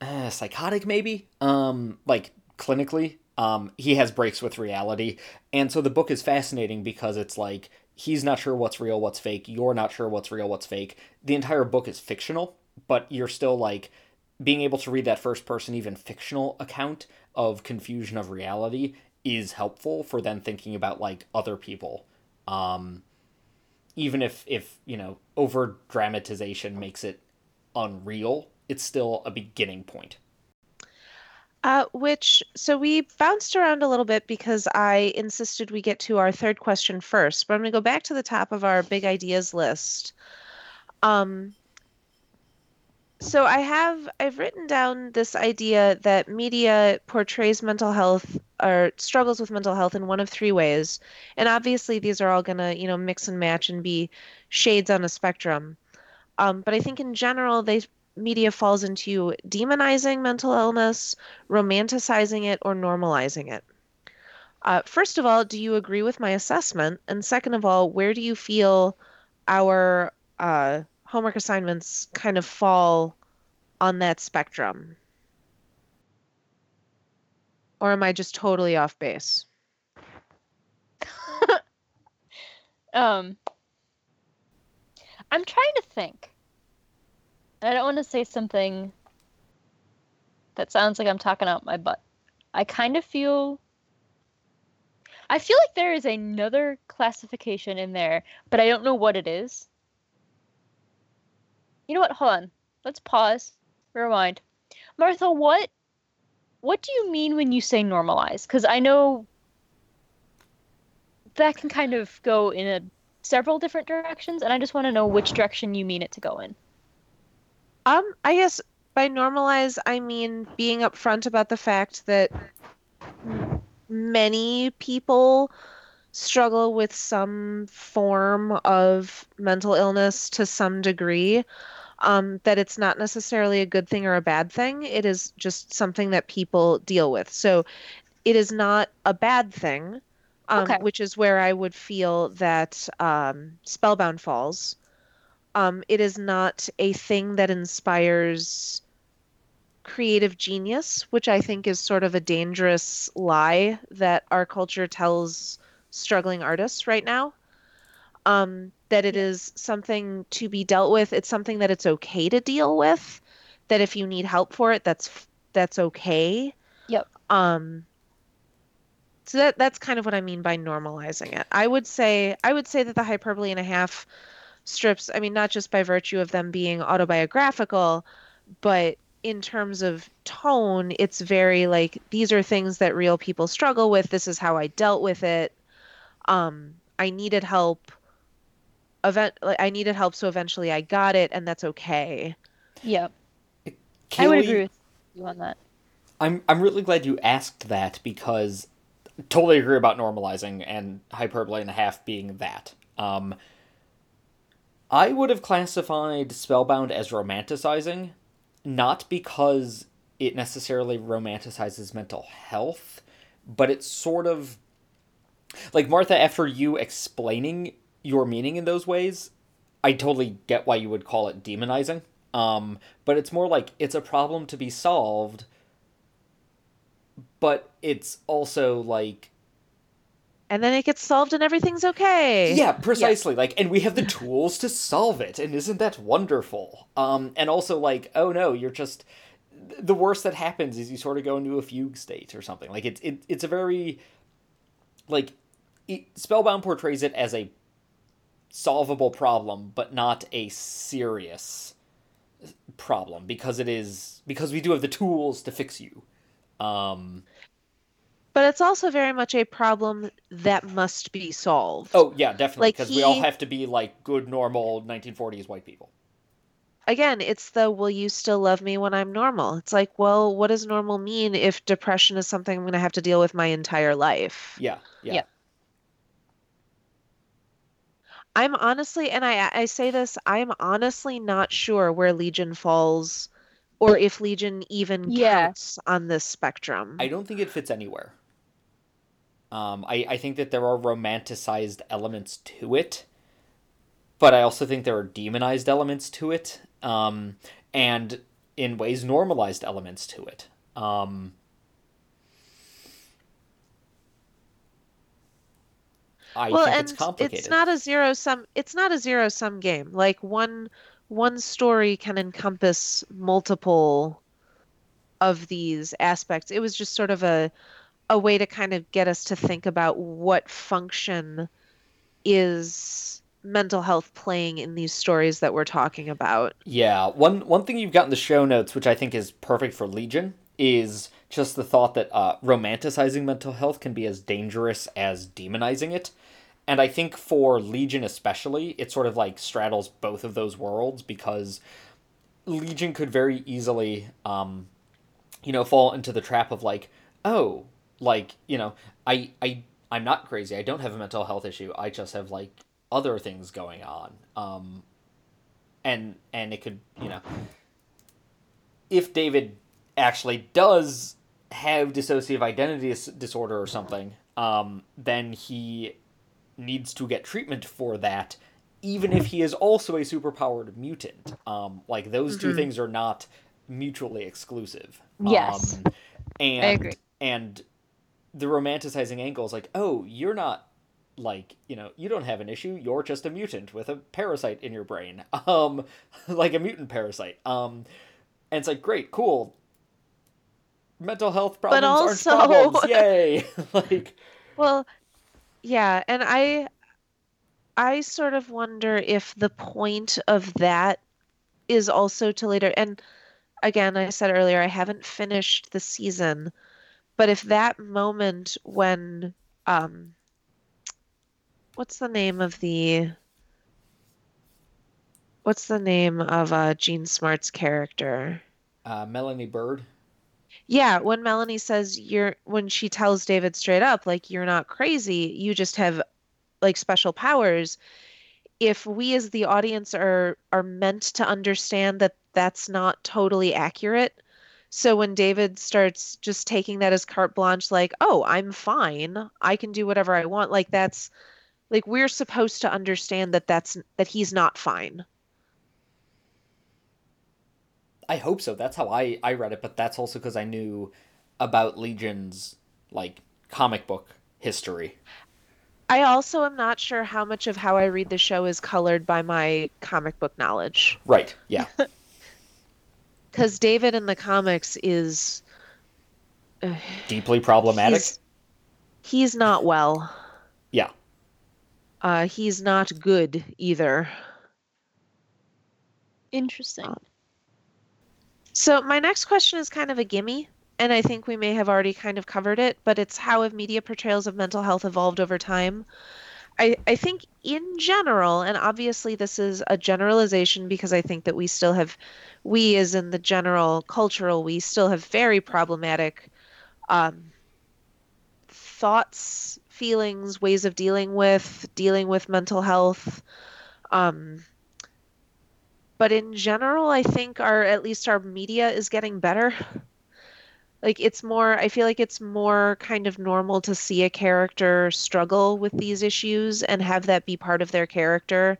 uh, psychotic, maybe. Um, like clinically, um, he has breaks with reality, and so the book is fascinating because it's like he's not sure what's real, what's fake. You're not sure what's real, what's fake. The entire book is fictional, but you're still like being able to read that first person, even fictional account of confusion of reality is helpful for then thinking about like other people. Um, even if if you know over dramatization makes it unreal, it's still a beginning point. Uh, which so we bounced around a little bit because I insisted we get to our third question first, but I'm going to go back to the top of our big ideas list. Um, so I have I've written down this idea that media portrays mental health or struggles with mental health in one of three ways. And obviously these are all going to, you know, mix and match and be shades on a spectrum. Um, but I think in general they media falls into demonizing mental illness, romanticizing it, or normalizing it. Uh, first of all, do you agree with my assessment? And second of all, where do you feel our uh, homework assignments kind of fall on that spectrum? Or am I just totally off base? um, I'm trying to think. I don't want to say something that sounds like I'm talking out my butt. I kind of feel. I feel like there is another classification in there, but I don't know what it is. You know what? Hold on. Let's pause. Rewind. Martha, what what do you mean when you say normalize? Because I know that can kind of go in a several different directions, and I just want to know which direction you mean it to go in. Um, I guess by normalize I mean being upfront about the fact that many people struggle with some form of mental illness to some degree um, that it's not necessarily a good thing or a bad thing. It is just something that people deal with. So it is not a bad thing, um, okay. which is where I would feel that um, Spellbound falls. Um, it is not a thing that inspires creative genius, which I think is sort of a dangerous lie that our culture tells struggling artists right now um, that it is something to be dealt with. It's something that it's okay to deal with. That if you need help for it, that's that's okay. Yep. Um. So that that's kind of what I mean by normalizing it. I would say I would say that the hyperbole and a half strips. I mean, not just by virtue of them being autobiographical, but in terms of tone, it's very like these are things that real people struggle with. This is how I dealt with it. Um, I needed help event like I needed help, so eventually I got it, and that's okay. Yep. Kaylee, I would agree with you on that. I'm I'm really glad you asked that because I totally agree about normalizing and hyperbole and a half being that. Um, I would have classified Spellbound as romanticizing, not because it necessarily romanticizes mental health, but it's sort of like Martha after you explaining your meaning in those ways, I totally get why you would call it demonizing. Um, but it's more like it's a problem to be solved, but it's also like and then it gets solved and everything's okay. Yeah, precisely. Yeah. Like and we have the tools to solve it and isn't that wonderful? Um and also like oh no, you're just the worst that happens is you sort of go into a fugue state or something. Like it's it, it's a very like it, Spellbound portrays it as a solvable problem, but not a serious problem because it is because we do have the tools to fix you. Um, but it's also very much a problem that must be solved. Oh yeah, definitely because like we all have to be like good normal 1940s white people. again, it's the will you still love me when I'm normal? It's like, well, what does normal mean if depression is something I'm going to have to deal with my entire life? Yeah, yeah. Yeah. I'm honestly, and I I say this, I'm honestly not sure where Legion falls or if Legion even Yeah. counts on this spectrum. I don't think it fits anywhere. Um, I, I think that there are romanticized elements to it, but I also think there are demonized elements to it, um, and in ways normalized elements to it. Um, I well, think and it's complicated. it's not a zero sum it's not a zero sum game. Like one one story can encompass multiple of these aspects. It was just sort of a a way to kind of get us to think about what function is mental health playing in these stories that we're talking about. Yeah, one one thing you've got in the show notes, which I think is perfect for Legion, is just the thought that uh, romanticizing mental health can be as dangerous as demonizing it. And I think for Legion especially, it sort of like straddles both of those worlds because Legion could very easily, um, you know, fall into the trap of like, oh, like you know, I I I'm not crazy. I don't have a mental health issue. I just have like other things going on. Um, and and it could you know if david actually does have dissociative identity disorder or something um, then he needs to get treatment for that even if he is also a superpowered mutant um, like those two Mhm. things are not mutually exclusive Yes. um, and agree. and the romanticizing angle is like oh you're not like you know you don't have an issue. You're just a mutant with a parasite in your brain. Um like a mutant parasite. Um and it's like great cool. Mental health problems but also- aren't problems. Yay. Like Well, yeah, and I I sort of wonder if the point of that is also to later and again, I said earlier I haven't finished the season, but if that moment when um what's the name of the what's the name of uh Jean Smart's character? uh, melanie bird Yeah, when Melanie says you're when she tells David straight up like you're not crazy, you just have like special powers. If we as the audience are are meant to understand that that's not totally accurate, so when David starts just taking that as carte blanche like, "Oh, I'm fine. I can do whatever I want." Like that's like we're supposed to understand that that's that he's not fine. i hope so that's how i i read it but that's also because i knew about legion's like comic book history I also am not sure how much of how I read the show is colored by my comic book knowledge. right yeah Because David in the comics is deeply problematic he's, he's not well. yeah Uh, he's not good either. Interesting. So my next question is kind of a gimme, and I think we may have already kind of covered it, but it's how have media portrayals of mental health evolved over time? I, I think in general, and obviously this is a generalization because I think that we still have, we as in the general cultural, we still have very problematic um, thoughts, feelings, ways of dealing with dealing with mental health. Um, but in general, I think our at least our media is getting better. Like it's more, I feel like it's more kind of normal to see a character struggle with these issues and have that be part of their character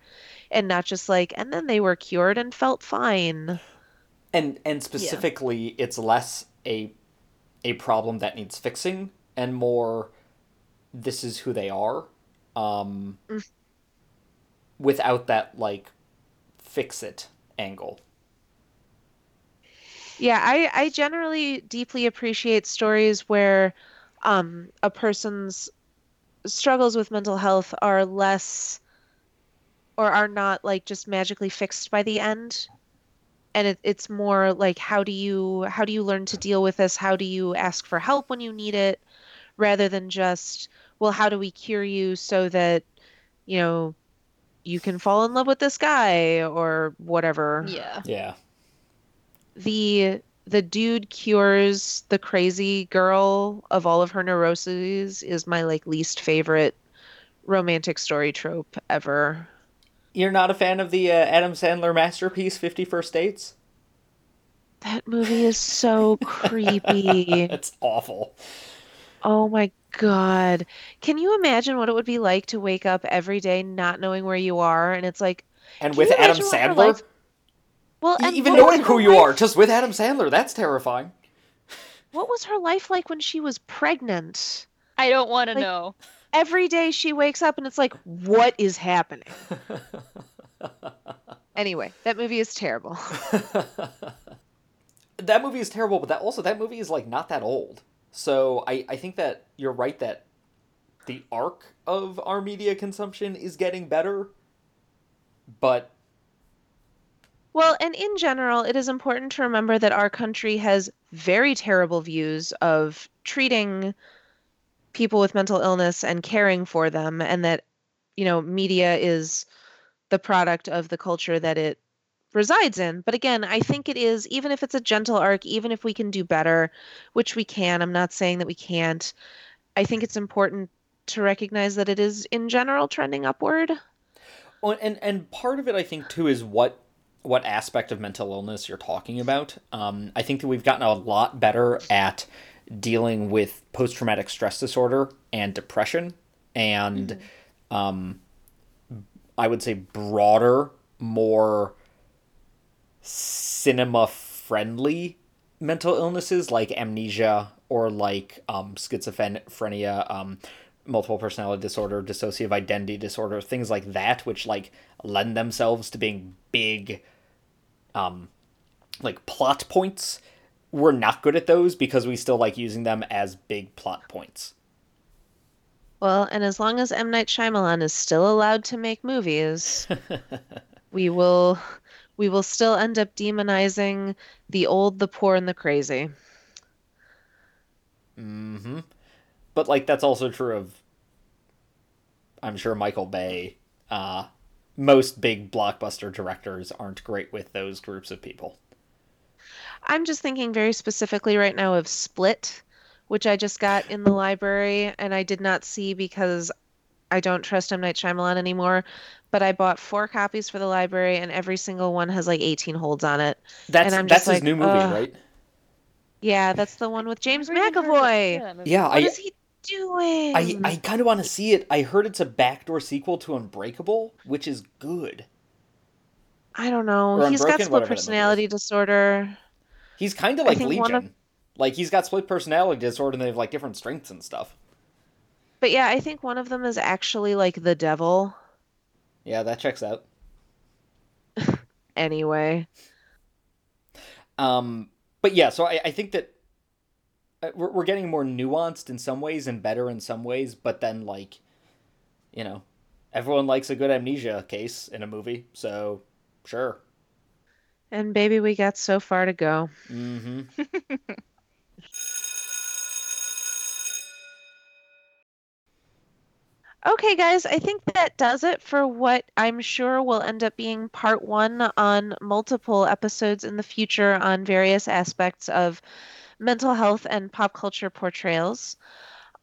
and not just like, and then they were cured and felt fine. and and specifically it's less a a problem that needs fixing and more this is who they are um Mm. without that like fix it angle Yeah, I, I generally deeply appreciate stories where um, a person's struggles with mental health are less or are not like just magically fixed by the end. And it, it's more like how do you how do you learn to deal with this? How do you ask for help when you need it? Rather than just, well, how do we cure you so that, you know, you can fall in love with this guy or whatever. Yeah. Yeah. The the dude cures the crazy girl of all of her neuroses is my like least favorite romantic story trope ever. You're not a fan of the uh, Adam Sandler masterpiece, Fifty First Dates? That movie is so creepy. It's awful. Oh my God. Can you imagine what it would be like to wake up every day not knowing where you are? And it's like, And with Adam imagine what her Sandler, well, and even knowing who you are, just with Adam Sandler, that's terrifying. What was her life like when she was pregnant? I don't want to Like- know. Every day she wakes up and it's like, what is happening? Anyway, that movie is terrible. that movie is terrible, but that also that movie is like not that old. So I I think that you're right that the arc of our media consumption is getting better, but Well, and in general, it is important to remember that our country has very terrible views of treating people with mental illness and caring for them, and that, you know, media is the product of the culture that it resides in. But again, I think it is, even if it's a gentle arc, even if we can do better, which we can, I'm not saying that we can't, I think it's important to recognize that it is, in general, trending upward. Well, and and part of it, I think, too, is what what aspect of mental illness you're talking about. Um, I think that we've gotten a lot better at dealing with post traumatic stress disorder and depression, and um, I would say broader, more cinema friendly mental illnesses like amnesia or like um, schizophrenia, um, multiple personality disorder, dissociative identity disorder, things like that, which like lend themselves to being big, um, like plot points. We're not good at those because we still like using them as big plot points. Well, and as long as M. Night Shyamalan is still allowed to make movies, we will we will still end up demonizing the old, the poor, and the crazy. Mm-hmm. But like that's also true of I'm sure Michael Bay. Uh most big blockbuster directors aren't great with those groups of people. I'm just thinking very specifically right now of Split, which I just got in the library and I did not see because I don't trust M. Night Shyamalan anymore. But I bought four copies for the library and every single one has like 18 holds on it. That's And I'm that's just his like, new movie, ugh. right? Yeah, that's the one with James Never even heard of- McAvoy. yeah. Yeah, What I is he doing? I, I kind of want to see it. I heard it's a backdoor sequel to Unbreakable, which is good. I don't know. Or He's got split whatever that movie is. personality disorder. He's kind of like Legion. of- Like he's got split personality disorder and they have like different strengths and stuff. But yeah, I think one of them is actually like the devil. Yeah, that checks out. Anyway, Um, but yeah, so I, I think that we're, we're getting more nuanced in some ways and better in some ways, but then like, you know, everyone likes a good amnesia case in a movie, so sure. and baby, we got so far to go. Mm-hmm. Okay, guys, I think that does it for what I'm sure will end up being part one on multiple episodes in the future on various aspects of mental health and pop culture portrayals.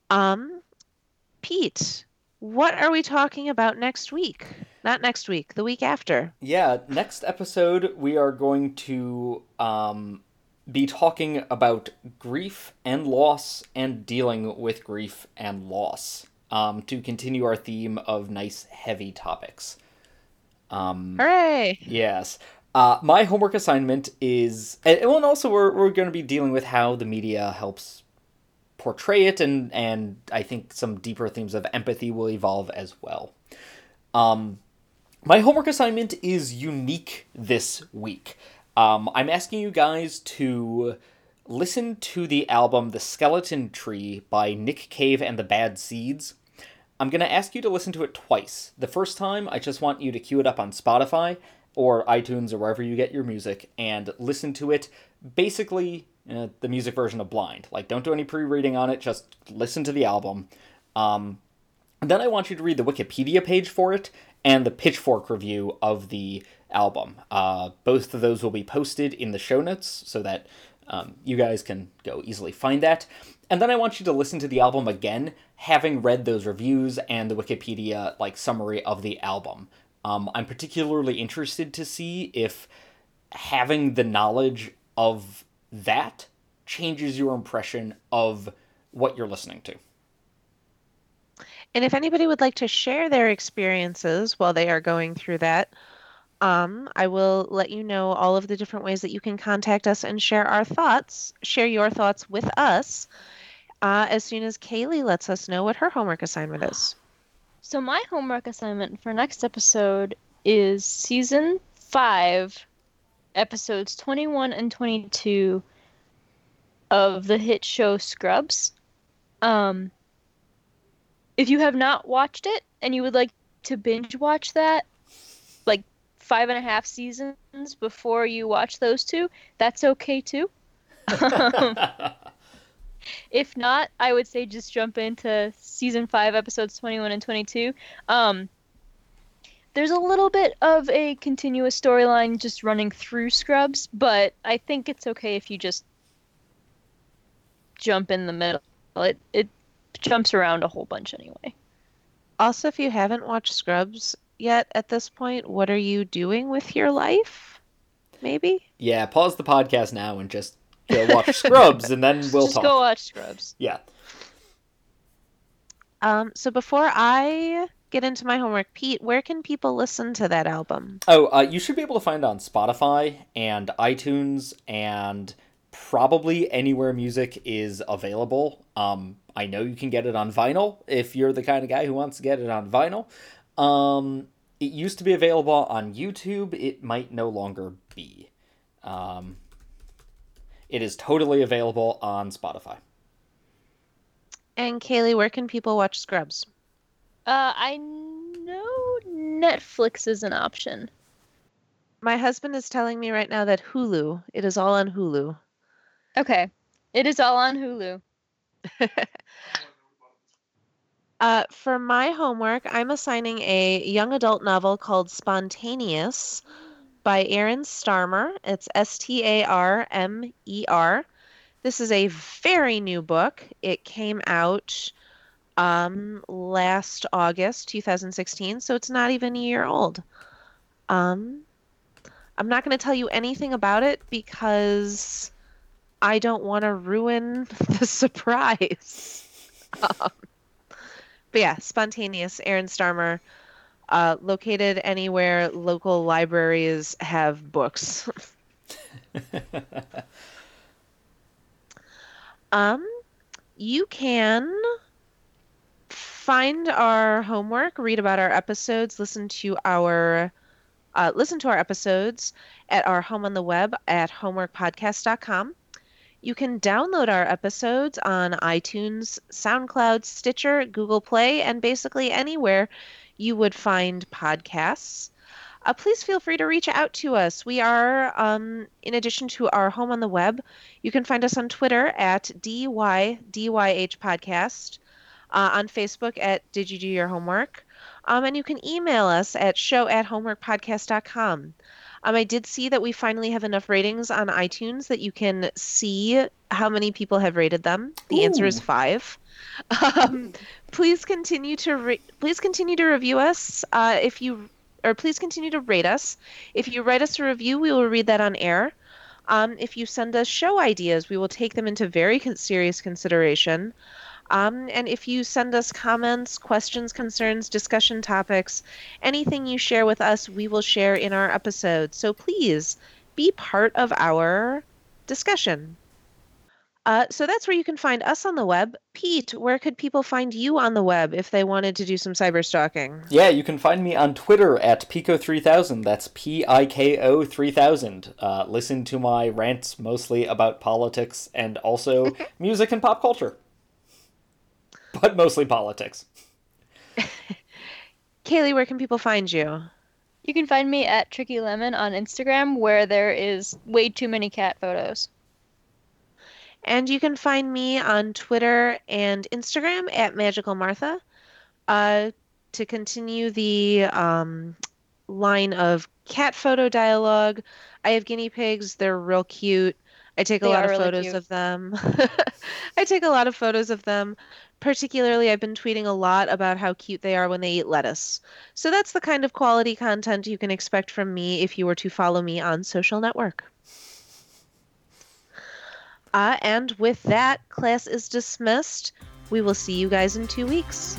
Um, Pete, what are we talking about next week? Not next week, the week after. Yeah, next episode we are going to um, be talking about grief and loss and dealing with grief and loss um, to continue our theme of nice, heavy topics. Um, Hooray! Yes. Uh, my homework assignment is, and, and also we're, we're going to be dealing with how the media helps portray it, and, and I think some deeper themes of empathy will evolve as well. Um, my homework assignment is unique this week. Um, I'm asking you guys to listen to the album The Skeleton Tree by Nick Cave and the Bad Seeds. I'm going to ask you to listen to it twice. The first time, I just want you to queue it up on Spotify or iTunes or wherever you get your music and listen to it basically uh, the music version of Blind. Like, don't do any pre reading on it, just listen to the album. Um, then I want you to read the Wikipedia page for it and the Pitchfork review of the album. Uh, both of those will be posted in the show notes so that um, you guys can go easily find that. And then I want you to listen to the album again, having read those reviews and the Wikipedia like summary of the album. Um, I'm particularly interested to see if having the knowledge of that changes your impression of what you're listening to. And if anybody would like to share their experiences while they are going through that, um, I will let you know all of the different ways that you can contact us and share our thoughts, share your thoughts with us uh, as soon as Kaylee lets us know what her homework assignment is. So my homework assignment for next episode is season five, episodes 21 and 22 of the hit show Scrubs. Um, if you have not watched it and you would like to binge watch that, like five and a half seasons before you watch those two, that's okay too. Um, if not, I would say just jump into season five, episodes 21 and 22. Um, there's a little bit of a continuous storyline just running through Scrubs, but I think it's okay if you just jump in the middle. It it jumps around a whole bunch anyway. Also, if you haven't watched Scrubs yet at this point, what are you doing with your life? Maybe? Yeah, pause the podcast now and just go watch Scrubs and then we'll just talk. go watch Scrubs. Yeah. Um, so before I get into my homework, Pete, where can people listen to that album? Oh, uh, you should be able to find it on Spotify and iTunes and probably anywhere music is available. Um, I know you can get it on vinyl if you're the kind of guy who wants to get it on vinyl. Um, it used to be available on YouTube. It might no longer be. Um, it is totally available on Spotify. And Kaylee, where can people watch Scrubs? Uh, I know Netflix is an option. My husband is telling me right now that Hulu, it is all on Hulu. Okay, it is all on Hulu. Uh, for my homework, I'm assigning a young adult novel called Spontaneous by Aaron Starmer. It's S T A R M E R. This is a very new book. It came out um, last August 2016, so it's not even a year old. Um, I'm not going to tell you anything about it because I don't want to ruin the surprise. Um, but yeah, spontaneous. Aaron Starmer, uh, located anywhere local libraries have books. um, you can find our homework, read about our episodes, listen to our uh, listen to our episodes at our home on the web at homeworkpodcast.com. You can download our episodes on iTunes, SoundCloud, Stitcher, Google Play, and basically anywhere you would find podcasts. Uh, please feel free to reach out to us. We are, um, in addition to our home on the web, you can find us on Twitter at DYDYH Podcast, uh, on Facebook at Did You Do Your Homework, um, and you can email us at show at homeworkpodcast.com. Um, I did see that we finally have enough ratings on iTunes that you can see how many people have rated them. The answer is five. Um, please continue to re- please continue to review us. Uh, if you or please continue to rate us. If you write us a review, we will read that on air. Um, if you send us show ideas, we will take them into very serious consideration. Um, and if you send us comments, questions, concerns, discussion topics, anything you share with us, we will share in our episode. So please be part of our discussion. Uh, so that's where you can find us on the web. Pete, where could people find you on the web if they wanted to do some cyber stalking? Yeah, you can find me on Twitter at Piko3000. That's P I K O 3000. Uh, listen to my rants mostly about politics and also music and pop culture. But mostly politics. Kaylee, where can people find you? You can find me at Tricky Lemon on Instagram, where there is way too many cat photos. And you can find me on Twitter and Instagram at Magical Martha. Uh, to continue the um, line of cat photo dialogue, I have guinea pigs. They're real cute. I take a They lot of really photos cute. of them. I take a lot of photos of them. Particularly, I've been tweeting a lot about how cute they are when they eat lettuce. So that's the kind of quality content you can expect from me if you were to follow me on social network. Uh, and with that, class is dismissed. We will see you guys in two weeks.